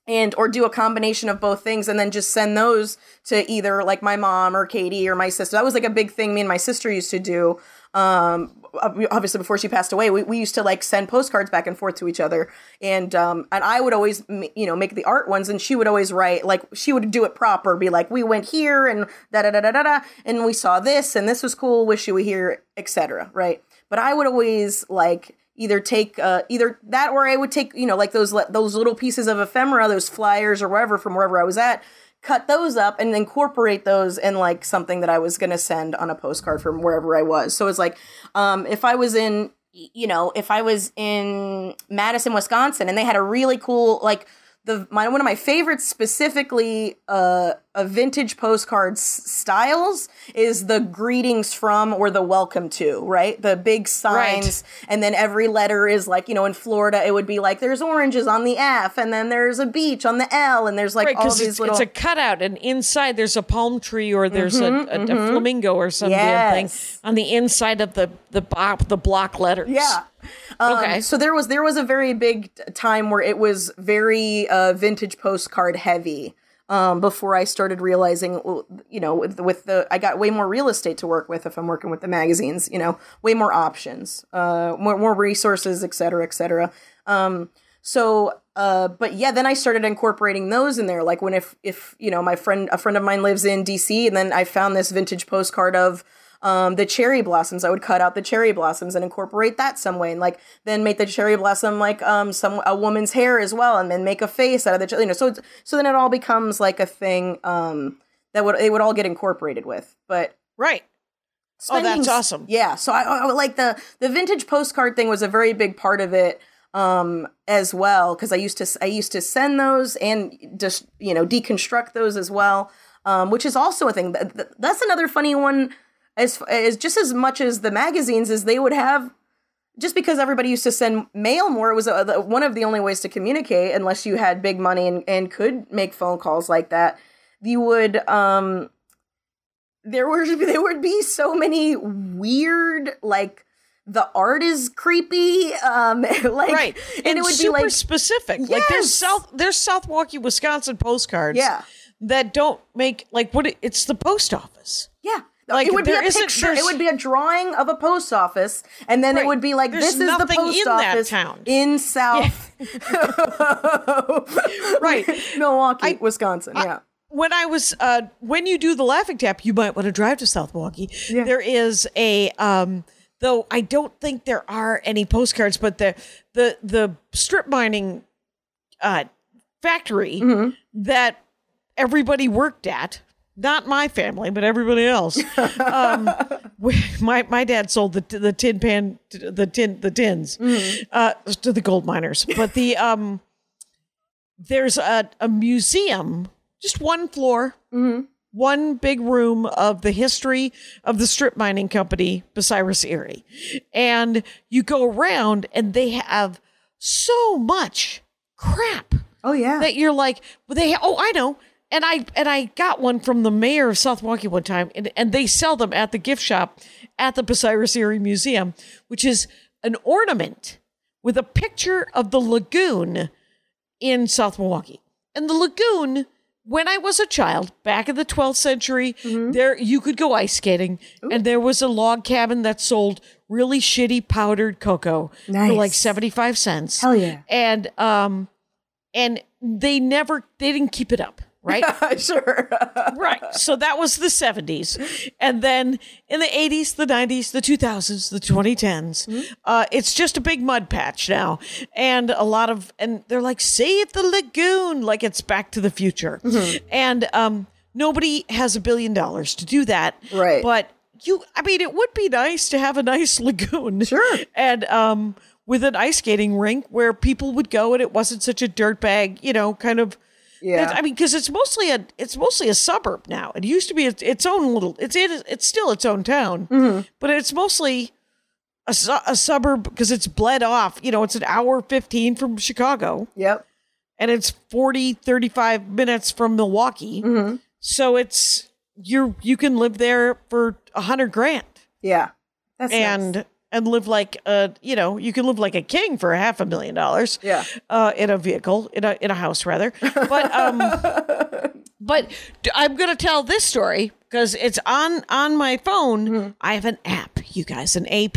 and or do a combination of both things and then just send those to either like my mom or Katie or my sister. That was like a big thing me and my sister used to do. Um, obviously before she passed away, we, we used to like send postcards back and forth to each other. And um, and I would always you know make the art ones and she would always write like she would do it proper, be like we went here and da da da da da da and we saw this and this was cool. Wish you were here, etc. Right? But I would always like either take uh, either that or I would take you know like those those little pieces of ephemera, those flyers or wherever from wherever I was at, cut those up and incorporate those in like something that I was gonna send on a postcard from wherever I was. So it's like um, if I was in you know if I was in Madison, Wisconsin, and they had a really cool like the my one of my favorites specifically uh a vintage postcards styles is the greetings from or the welcome to right the big signs and then every letter is like you know in florida it would be like there's oranges on the f and then there's a beach on the l and there's like Right, all these it's, little it's a cutout, and inside there's a palm tree or there's a, a, a flamingo or some damn thing on the inside of the the bo- the block letters. Yeah. Um, Okay. So there was there was a very big time where it was very uh, vintage postcard heavy. Um, before I started realizing, you know, with, with the I got way more real estate to work with if I'm working with the magazines. You know, way more options, uh, more more resources, et cetera, et cetera. Um, so, uh, but yeah, then I started incorporating those in there. Like when if if you know my friend a friend of mine lives in DC, and then I found this vintage postcard of um, the cherry blossoms. I would cut out the cherry blossoms and incorporate that some way, and like then make the cherry blossom like um some a woman's hair as well, and then make a face out of the ch- you know. So it's, so then it all becomes like a thing um that would it would all get incorporated with, but. Right. Oh, that's awesome. Yeah, so I, I like the the vintage postcard thing was a very big part of it um as well because I used to I used to send those and just you know deconstruct those as well um which is also a thing that, that- that's another funny one as as just as much as the magazines as they would have just because everybody used to send mail more it was uh the, one of the only ways to communicate unless you had big money and, and could make phone calls like that you would um there were there would be so many weird like the art is creepy um like Right. and, it would be like specific. Like there's South there's South Milwaukee, Wisconsin postcards. Yeah. That don't make like what it, it's the post office. yeah Like, it would be a picture. It would be a drawing of a post office, and then Right. it would be like, There's "This is the post in that office town." in South Right. Milwaukee, I- Wisconsin." yeah, when I was uh when you do the laughing tap, you might want to drive to South Milwaukee. There is a um though I don't think there are any postcards, but the the the strip mining uh factory Mm-hmm. that everybody worked at. Not my family, but everybody else. Um, we- my my dad sold the the tin pan the tin the tins Mm-hmm. uh, to the gold miners, but the um there's a, a museum, just one floor, one big room of the history of the strip mining company, Bucyrus Erie. And you go around and they have so much crap oh yeah, that you're like, well, they, oh, I know. And I and I got one from the mayor of South Milwaukee one time, and, and they sell them at the gift shop at the Bucyrus Erie Museum, which is an ornament with a picture of the lagoon in South Milwaukee. And the lagoon, when I was a child, back in the 12th century, there you could go ice skating, and there was a log cabin that sold really shitty powdered cocoa for like 75 cents. Hell yeah. And um and they never they didn't keep it up, right? sure. right. So that was the 70s. And then in the 80s, the 90s, the 2000s, the 2010s, uh, it's just a big mud patch now. And a lot of, and they're like, save the lagoon, like it's back to the future. And um, nobody has a billion dollars to do that. Right. But you, I mean, it would be nice to have a nice lagoon. Sure. And, um, with an ice skating rink where people would go and it wasn't such a dirtbag, you know, kind of Yeah. I mean, because it's mostly a it's mostly a suburb now. It used to be its, its own little. It's it, it's still its own town, Mm-hmm. but it's mostly a, su- a suburb because it's bled off. You know, it's an hour fifteen from Chicago, Yep. and it's 40, 35 minutes from Milwaukee. Mm-hmm. So it's you're you can live there for a hundred grand Yeah. That's and nice. And live like a you know you can live like a king for a half a million dollars Yeah. uh in a vehicle in a in a house rather but um but i'm gonna tell this story because it's on on my phone Mm-hmm. i have an app you guys an app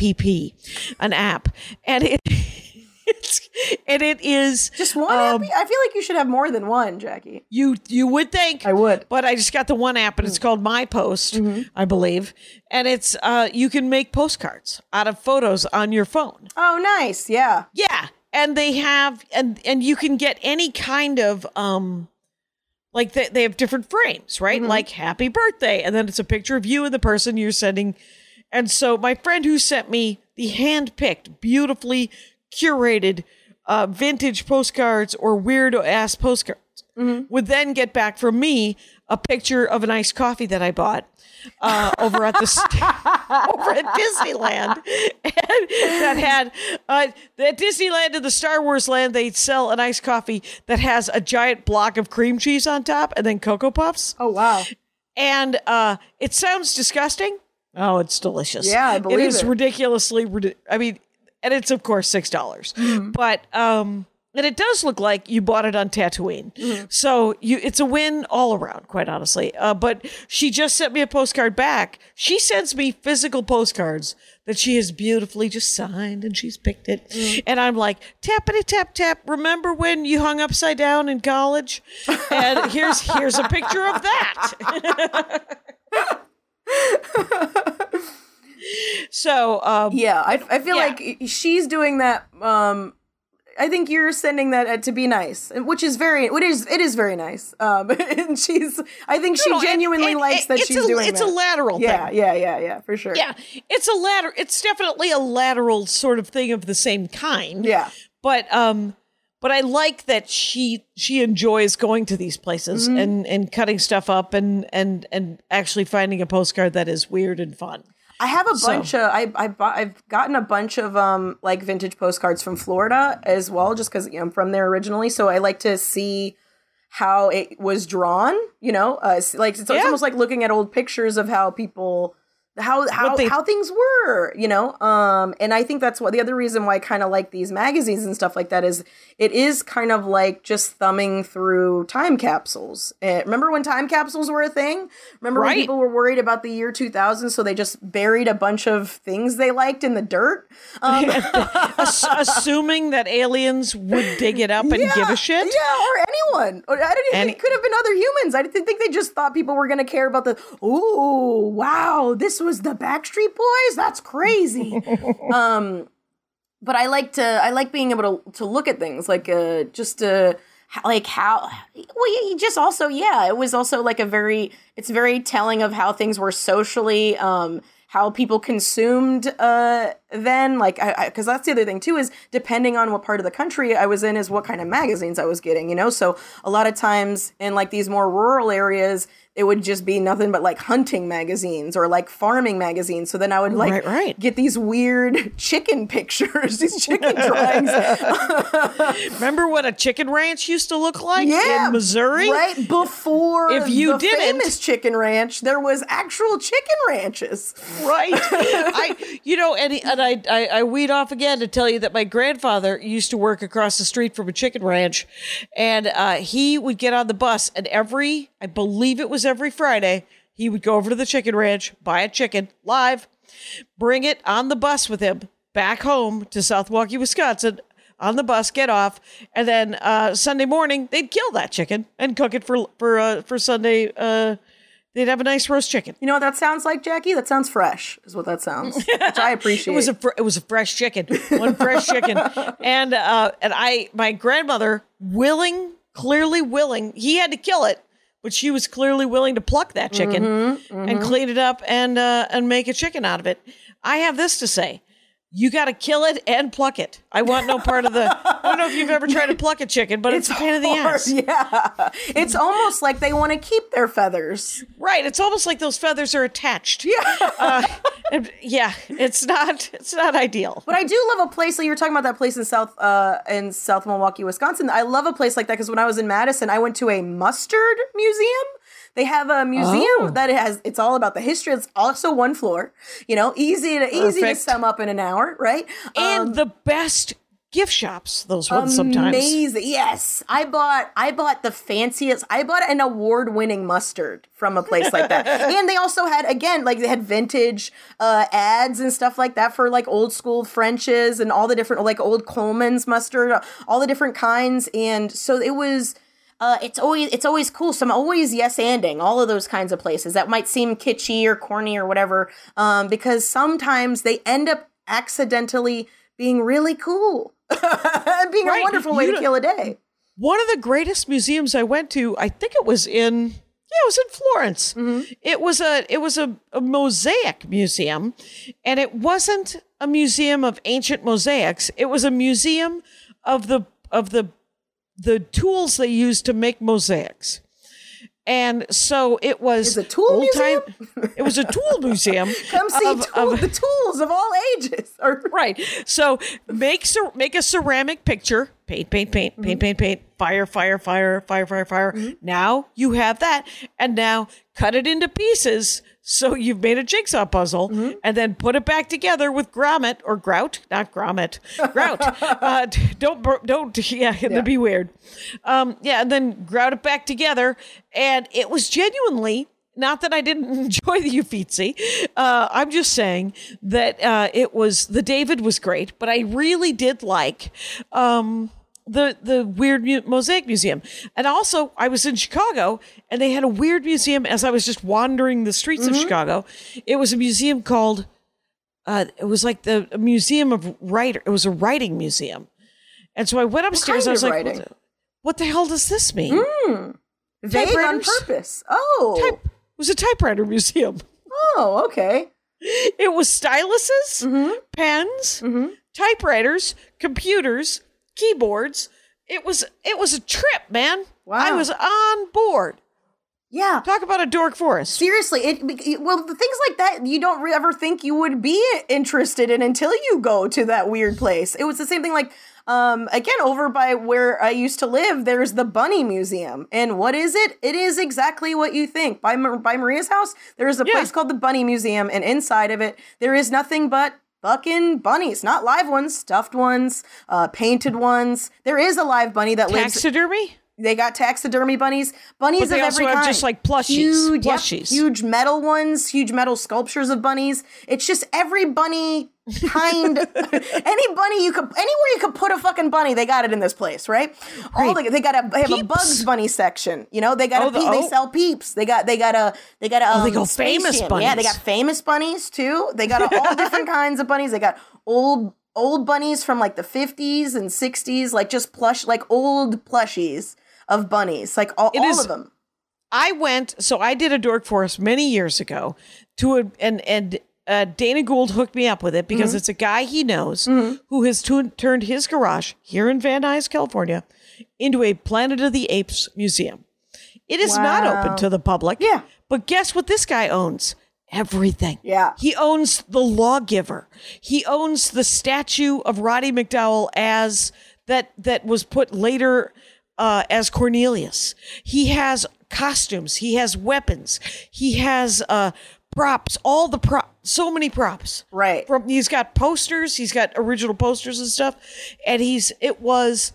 an app and it and it is just one. um, app? I feel like you should have more than one, Jackie. you you would think I would. but I just got the one app and it's called My Post, I believe, and it's uh you can make postcards out of photos on your phone. Oh, nice. Yeah. Yeah, and they have and and you can get any kind of um like they, they have different frames, right? Like happy birthday and then it's a picture of you and the person you're sending. And so my friend who sent me the hand-picked, beautifully curated uh, vintage postcards or weird ass postcards would then get back from me a picture of an iced coffee that I bought uh, over at the st- over at Disneyland, and that had uh, at Disneyland in the Star Wars land they sell an iced coffee that has a giant block of cream cheese on top and then cocoa puffs, Oh wow. and uh, it sounds disgusting. Oh, it's delicious. Yeah, I believe it is it. ridiculously. I mean, and it's of course six dollars, Mm-hmm. but um, and it does look like you bought it on Tatooine. Mm-hmm. So you, it's a win all around, quite honestly. Uh, but she just sent me a postcard back. She sends me physical postcards that she has beautifully just signed and she's picked it. Mm-hmm. And I'm like, tappity tap tap. Remember when you hung upside down in college? And here's here's a picture of that. so um, Yeah, I, I feel Yeah. like she's doing that. Um, I think you're sending that uh, to be nice, which is very, it is, it is very nice. Um, and she's, I think she No, genuinely and- likes that it's she's a, doing It's that. a lateral yeah, thing. yeah, yeah, yeah, for sure. Yeah, it's a ladder. It's definitely a lateral sort of thing of the same kind. Yeah. but um, but I like that she she enjoys going to these places Mm-hmm. and and cutting stuff up and and and actually finding a postcard that is weird and fun. I have a So- bunch of I I bought, I've gotten a bunch of um like vintage postcards from Florida as well, just because you know, I'm from there originally. So I like to see how it was drawn. You know, uh, like it's, it's almost like looking at old pictures of how people how how they- how things were. You know, um, and I think that's what the other reason why I kind of like these magazines and stuff like that is it is kind of like just thumbing through time capsules. Uh, remember when time capsules were a thing? Remember when people were worried about the year 2000, so they just buried a bunch of things they liked in the dirt. Um, Ass- assuming that aliens would dig it up and give a shit. Yeah, or anyone. I didn't even, Any- it could have been other humans. I didn't think they just thought people were going to care about the. Ooh, wow! This was the Backstreet Boys. That's crazy. um, but I like to. I like being able to to look at things like uh just uh like how well you just also yeah it was also like a very it's very telling of how things were socially um how people consumed uh then like i because that's the other thing too is depending on what part of the country i was in is what kind of magazines i was getting you know? So a lot of times in like these more rural areas it would just be nothing but like hunting magazines or like farming magazines. So then i would like Right, right. get these weird chicken pictures these chicken drawings. Remember what a chicken ranch used to look like yeah in Missouri? right before If you the didn't- famous chicken ranch there was actual chicken ranches. Right. I you know and, and I, I i weed off again to tell you that my grandfather used to work across the street from a chicken ranch and uh, he would get on the bus and every i believe it was every friday he would go over to the chicken ranch buy a chicken live bring it on the bus with him back home to south milwaukee wisconsin on the bus, get off, and then uh, Sunday morning they'd kill that chicken and cook it for for uh, for Sunday. Uh, they'd have a nice roast chicken. you know what that sounds like jackie that sounds fresh is what that sounds which i appreciate It was a fr- it was a fresh chicken, one fresh chicken, and uh, and I my grandmother willing, clearly willing. He had to kill it, but she was clearly willing to pluck that chicken Mm-hmm, and clean it up and uh, and make a chicken out of it. I have this to say. You got to kill it and pluck it. I want no part of the. I don't know if you've ever tried to pluck a chicken, but it's, a pain in the ass. yeah it's almost like they want to keep their feathers Right. It's almost like those feathers are attached. yeah Uh, and- yeah. It's not. It's not ideal. But I do love a place like you were talking about that place in South uh in South Milwaukee, Wisconsin. I love a place like that because when I was in Madison, I went to a mustard museum. They have a museum Oh. that has it's all about the history. It's also one floor. You know, easy to easy to sum up in an hour, right? and Um, the best gift shops. Those ones sometimes. Amazing. Yes. I bought I bought the fanciest I bought an award-winning mustard from a place like that. and they also had again like they had vintage uh ads and stuff like that for like old school Frenches and all the different like old Colman's mustard, all the different kinds and so it was uh, it's always it's always cool. So I'm always yes anding all of those kinds of places that might seem kitschy or corny or whatever, um, because sometimes they end up accidentally being really cool and being Right. a wonderful way You to kill a day. One of the greatest museums I went to, I think it was in yeah, it was in Florence. Mm-hmm. It was a it was a, a mosaic museum, and it wasn't a museum of ancient mosaics. It was a museum of the of the the tools they used to make mosaics. And so it was a tool museum? it was a tool museum. Come see of- tool, of- the tools of all ages. Right. So make make a ceramic picture. Paint, paint, paint, Mm-hmm. paint, paint, paint. Fire, fire, fire, fire, fire, fire. Now you have that, and now cut it into pieces. So you've made a jigsaw puzzle, Mm-hmm. and then put it back together with grommet or grout, not grommet, grout. uh, don't don't yeah, it'd be weird. Um, yeah, and then grout it back together, and it was genuinely not that I didn't enjoy the Uffizi. Uh, I'm just saying that uh, it was the David was great, but I really did like um, the the weird mu- mosaic museum. And also, I was in Chicago, and they had a weird museum. As I was just wandering the streets of Chicago, it was a museum called. Uh, it was like the a museum of writer. It was a writing museum, and so I went upstairs. I was like, writing? what the, what the hell does this mean? vague on purpose. Oh. Type- it was a typewriter museum. Oh, okay. It was styluses, Mm-hmm. pens, typewriters, computers, keyboards. It was it was a trip, man. Wow. I was on board. Yeah. Talk about a dork forest. Seriously, it, it well the things like that you don't re- ever think you would be interested in until you go to that weird place. It was the same thing like um again over by where I used to live there's the Bunny Museum. And what is it? It is exactly what you think. By by Maria's house there is a Yeah. place called the Bunny Museum and inside of it there is nothing but fucking bunnies, not live ones, stuffed ones, uh painted ones. There is a live bunny that lives Taxidermy? They got taxidermy bunnies, bunnies But they of also every have kind. just, like, plushies, huge, yep, huge metal ones, huge metal sculptures of bunnies. It's just every bunny kind, any bunny you could, anywhere you could put a fucking bunny, they got it in this place, right? All the, they got a, they have a Bugs Bunny section. You know, they got Oh, a, the- they oh. sell peeps. They got, they got a, they got a. Um, they go famous Jam. Yeah, they got famous bunnies too. They got all different kinds of bunnies. They got old. Old bunnies from like the 50s and 60s, like just plush, like old plushies of bunnies, like all, all is- of them. I went, so I did a dork forest many years ago to a, and, and, uh, Dana Gould hooked me up with it because Mm-hmm. it's a guy he knows who has tu- turned his garage here in Van Nuys, California, into a Planet of the Apes museum. It is not open to the public. Yeah. But guess what this guy owns? Everything. Yeah. He owns the lawgiver. He owns the statue of Roddy McDowall as that that was put later uh, as Cornelius. He has costumes. He has weapons. He has uh, props. All the prop. So many props. Right. From he's got posters. He's got original posters and stuff. And he's it was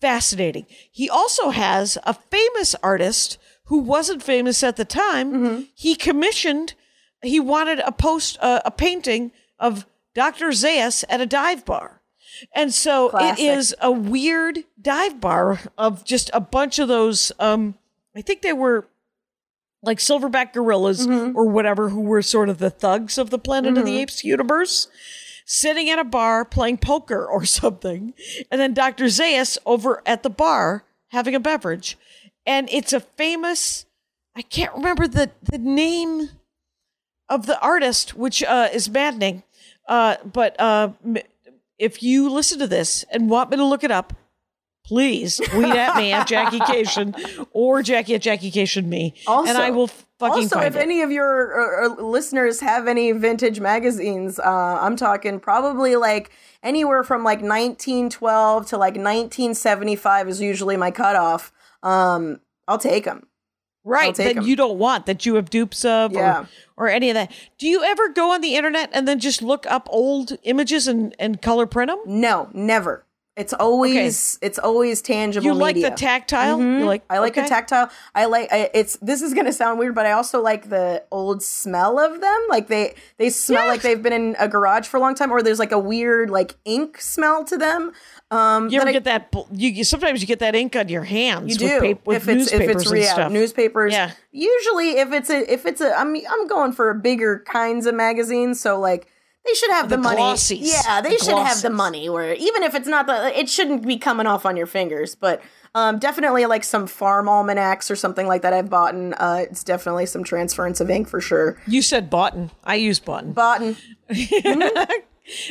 fascinating. He also has a famous artist who wasn't famous at the time. Mm-hmm. He commissioned. He wanted a post uh, a painting of Dr. Zaius at a dive bar. And so Classic. it is a weird dive bar of just a bunch of those um I think they were like silverback gorillas Mm-hmm. or whatever who were sort of the thugs of the Planet of the Apes universe sitting at a bar playing poker or something and then Dr. Zaius over at the bar having a beverage and it's a famous I can't remember the the name of the artist which uh, is maddening uh, but uh, if you listen to this and want me to look it up please tweet at me at Jackie Kashian or Jackie at Jackie Kashian me, Also- and I will fucking Also, if it. any of your uh, uh, listeners have any vintage magazines, uh, I'm talking probably like anywhere from like 1912 to like 1975 is usually my cutoff. Um, I'll take them. Right that that 'em. you don't want that you have dupes of, Yeah. or, or any of that. Do you ever go on the internet and then just look up old images and and color print them? No, never. It's always it's always tangible. You like media. the tactile? You like I like okay. the tactile. I like I, it's. This is gonna sound weird, but I also like the old smell of them. Like they they smell Yeah. like they've been in a garage for a long time, or there's like a weird like ink smell to them. Um, You ever I- get that? You, you sometimes you get that ink on your hands. you with, do pap- with if it's if it's real stuff. newspapers. Yeah. Usually, if it's a if it's a I'm I'm going for bigger kinds of magazines. So like. They should have the, The money. glossies. Yeah, they The should have the money. Where even if it's not the, it shouldn't be coming off on your fingers. But um, definitely like some farm almanacs or something like that. I've bought. and, Uh, it's definitely some transference of ink for sure. You said boughton. I use boughton. Bought. and-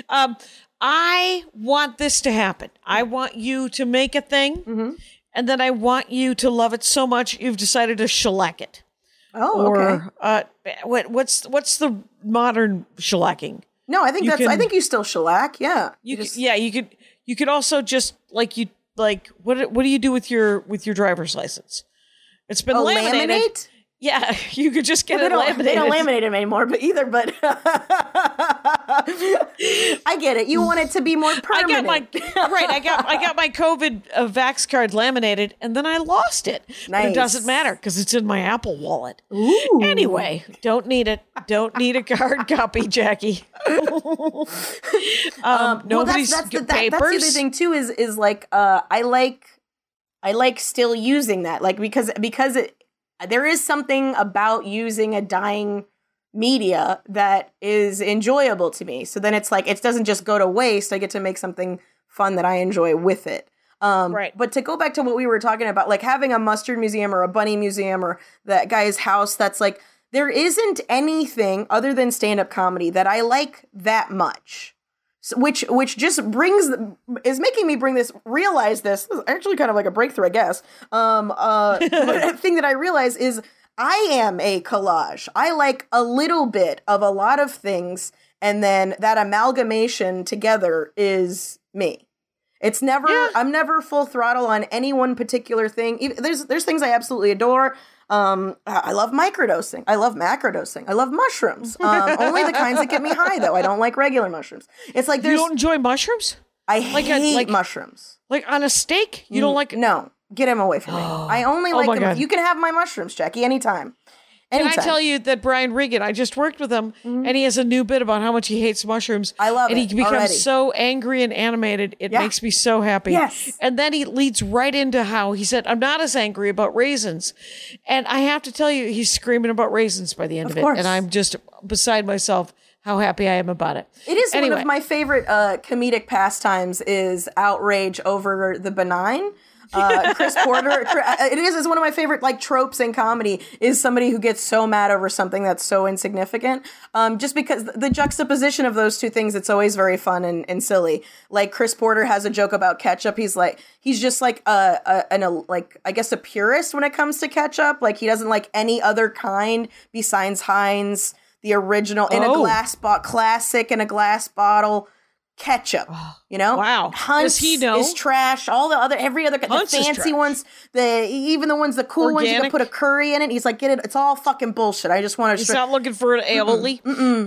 Um, I want this to happen. I want you to make a thing, Mm-hmm. and then I want you to love it so much you've decided to shellac it. Oh, Or okay. uh, what, what's what's the modern shellacking? No, I think you that's. I think you still shellac. Yeah. You could, yeah, you could you could also just like you like what what do you do with your with your driver's license? It's been Oh, laminated. laminate? Yeah, you could just get They it don't, laminated. they don't laminate them anymore, but either. But I get it. You want it to be more I permanent. got my right. I got I got my COVID uh, vax card laminated, and then I lost it. Nice. But it doesn't matter because it's in my Apple wallet. Ooh. Anyway, don't need it. Don't need a hard copy, Jackie. um, well, nobody's that's, that's, the, that, that's the other thing too. Is is like uh, I like I like still using that like because because it there is something about using a dying media that is enjoyable to me. So then it's like it doesn't just go to waste. I get to make something fun that I enjoy with it. Um, Right. But to go back to what we were talking about, like having a mustard museum or a bunny museum or that guy's house, that's like there isn't anything other than stand up comedy that I like that much. So, which which just brings is making me bring this realize this, this is actually kind of like a breakthrough, I guess. Um, uh, thing that I realize is I am a collage. I like a little bit of a lot of things, and then that amalgamation together is me. It's never I'm never full throttle on any one particular thing. There's there's things I absolutely adore. Um, I love microdosing. I love macrodosing. I love mushrooms. Um, only the kinds that get me high, though. I don't like regular mushrooms. It's like you don't enjoy mushrooms? I like a- hate like- mushrooms. Like on a steak? You don't like No, get him away from me. I only Oh like them. God. You can have my mushrooms, Jackie, anytime. Can I tell you that Brian Regan, I just worked with him, and he has a new bit about how much he hates mushrooms. I love and it And he becomes already. so angry and animated. It Yeah. makes me so happy. Yes. And then he leads right into how he said, I'm not as angry about raisins. And I have to tell you, he's screaming about raisins by the end of, it. course. And I'm just beside myself how happy I am about it. It is anyway, one of my favorite uh, comedic pastimes is outrage over the benign. Uh, Chris Porter, uh, it is is one of my favorite like tropes in comedy is somebody who gets so mad over something that's so insignificant. Um, just because the juxtaposition of those two things, it's always very fun and, and silly. Like Chris Porter has a joke about ketchup. He's like he's just like a, a an a, like I guess a purist when it comes to ketchup. Like he doesn't like any other kind besides Heinz, the original in a Oh. glass bottle, classic in a glass bottle ketchup. Oh, you know, Wow. Hunt's Does he know? is trash. All the other, every other, Hunt's is fancy ones, the even the ones, the cool ones, you can put a curry in it. He's like, get it. It's all fucking bullshit. I just want to. he's not looking for an aioli.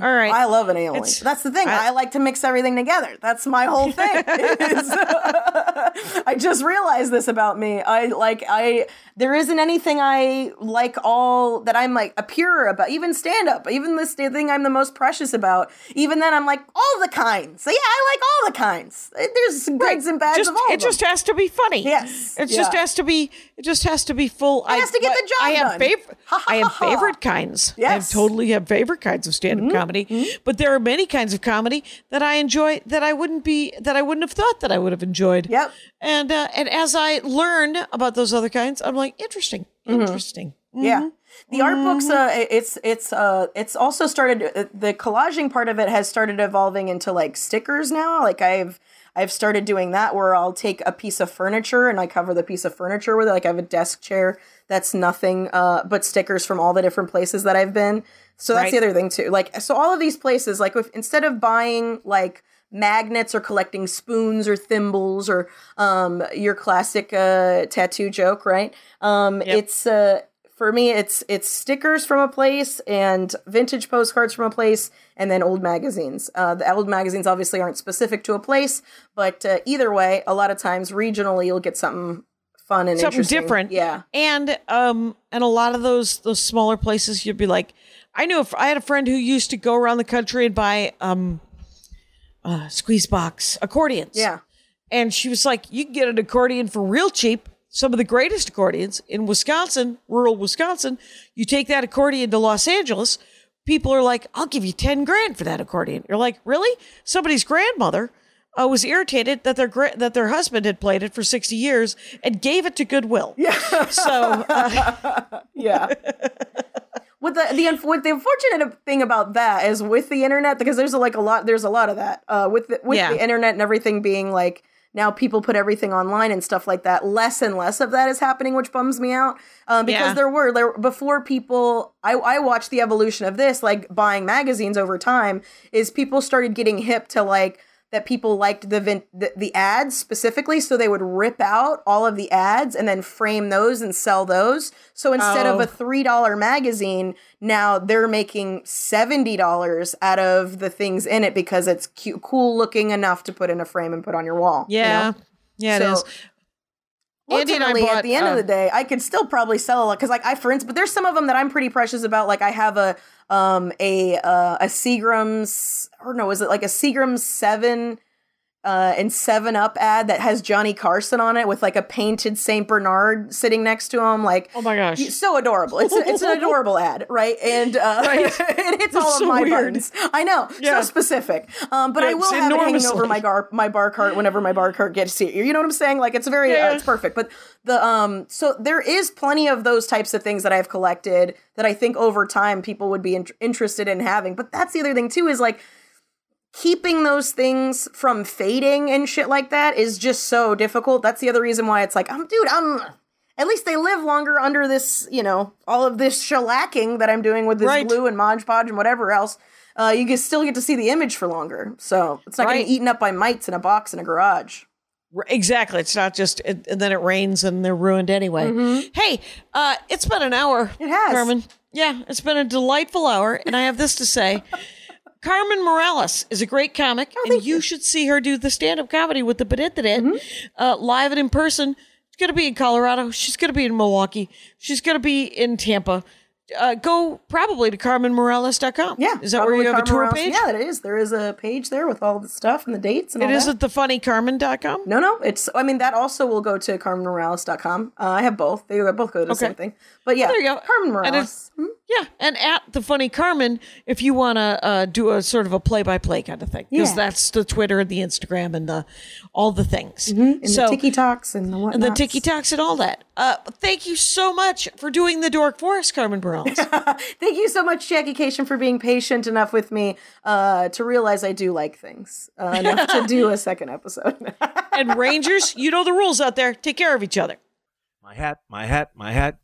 All right. I love an aioli. It's- That's the thing. I- I, like to mix everything together. That's my whole thing. is- I just realized this about me. I like I there isn't anything I like all that I'm like a pure about. Even stand up, even this thing I'm the most precious about. Even then, I'm like all the kinds. So yeah, I like all the kinds. There's some goods and bads just, of all. it just has to be funny. Yes, It just has to be. It just has to be full. I has to get the job I have done. favorite. Ha, ha, I have ha, ha. favorite kinds. I Yes. Mm-hmm. totally have favorite kinds of stand-up comedy. But there are many kinds of comedy that I enjoy that I wouldn't be that I wouldn't have thought that I would have enjoyed. Yep. And uh, and as I learn about those other kinds, I'm like interesting, Mm-hmm. interesting. Yeah. The art books, uh, Mm-hmm. it's it's uh, it's also started. Uh, the collaging part of it has started evolving into like stickers now. Like I've I've started doing that where I'll take a piece of furniture and I cover the piece of furniture with it. Like I have a desk chair that's nothing uh, but stickers from all the different places that I've been. So that's Right. the other thing too. Like so, all of these places, like if instead of buying like magnets or collecting spoons or thimbles or um, your classic uh, tattoo joke, right? Um, It's uh, for me, it's it's stickers from a place and vintage postcards from a place, and then old magazines. Uh, the old magazines obviously aren't specific to a place, but uh, either way, a lot of times regionally you'll get something fun and something interesting. different. Yeah, And um and a lot of those those smaller places you'd be like I knew if I had a friend who used to go around the country and buy um uh squeeze box accordions. yeah. And she was like, You can get an accordion for real cheap. Some of the greatest accordions in Wisconsin, rural Wisconsin, you take that accordion to Los Angeles, people are like, I'll give you 10 grand for that accordion. You're like, Really? Somebody's grandmother uh, was irritated that their gra- that their husband had played it for 60 years and gave it to Goodwill. Yeah. So uh, Yeah. With the the unfor- the unfortunate thing about that is with the internet because there's a, like a lot there's a lot of that uh, with the, with Yeah. the internet and everything being like now people put everything online and stuff like that. Less and less of that is happening, which bums me out. Um, because Yeah. there were there before people. I I watched the evolution of this, like buying magazines over time. Is people started getting hip to like that people liked the, vin- the the ads specifically, so they would rip out all of the ads and then frame those and sell those. So instead of Oh. a three dollar magazine, now they're making seventy dollars out of the things in it because it's cute, cool looking enough to put in a frame and put on your wall. you Yeah. know? Yeah, it So- is. Andy and I ultimately bought, at the end uh, of the day i could still probably sell a lot because like i for instance but there's some of them that i'm pretty precious about like i have a um a uh, a seagram's or no is it like a seagram's 7 uh, and Seven Up ad that has Johnny Carson on it with like a painted Saint Bernard sitting next to him. Like, Oh my gosh. so adorable! It's a, it's an adorable ad, right? And uh, it hits all That's of my weird. buttons. I know, Yeah. so specific. Um, but I will have it hanging over my gar my bar cart whenever my bar cart gets here. You know what I'm saying? Like it's very Yeah. uh, it's perfect. But the um so there is plenty of those types of things that I've collected that I think over time people would be in- interested in having. But that's the other thing too is like keeping those things from fading and shit like that is just so difficult. That's the other reason why it's like, I'm dude, I'm at least they live longer under this, you know, all of this shellacking that I'm doing with this Right. glue and Mod Podge and whatever else. Uh, you can still get to see the image for longer. So it's not Right. getting eaten up by mites in a box in a garage. Exactly. It's not just, it, and then it rains and they're ruined anyway. Hey, uh, it's been an hour. It has. Carmen. Yeah, it's been a delightful hour. And I have this to say Carmen Morales is a great comic, and you, should see her do the stand up comedy with the Benedict uh, live and in person. She's going to be in Colorado. She's going to be in Milwaukee. She's going to be in Tampa. Uh, go probably to CarmenMorales.com. Yeah. Is that where you have a tour Morales. page? Yeah, it is. There is a page there with all the stuff and the dates and It all is that. at thefunnycarmen.com. No, no, it's. I mean, that also will go to CarmenMorales.com. Uh, I have both. They both go to the same thing. But yeah, there you go. Carmen And Morales. Hmm? It's- Yeah, and at the funny Carmen, if you want to uh, do a sort of a play-by-play kind of thing, because Yeah. that's the Twitter and the Instagram and the all the things. And so the Tiki Talks and the whatnot. and the Tiki Talks and all that. Uh, thank you so much for doing the Dork Forest, Carmen Morales. Thank you so much, Jackie Kashian, for being patient enough with me uh, to realize I do like things uh, enough to do a second episode. and Rangers, you know the rules out there. Take care of each other. My hat, my hat, my hat.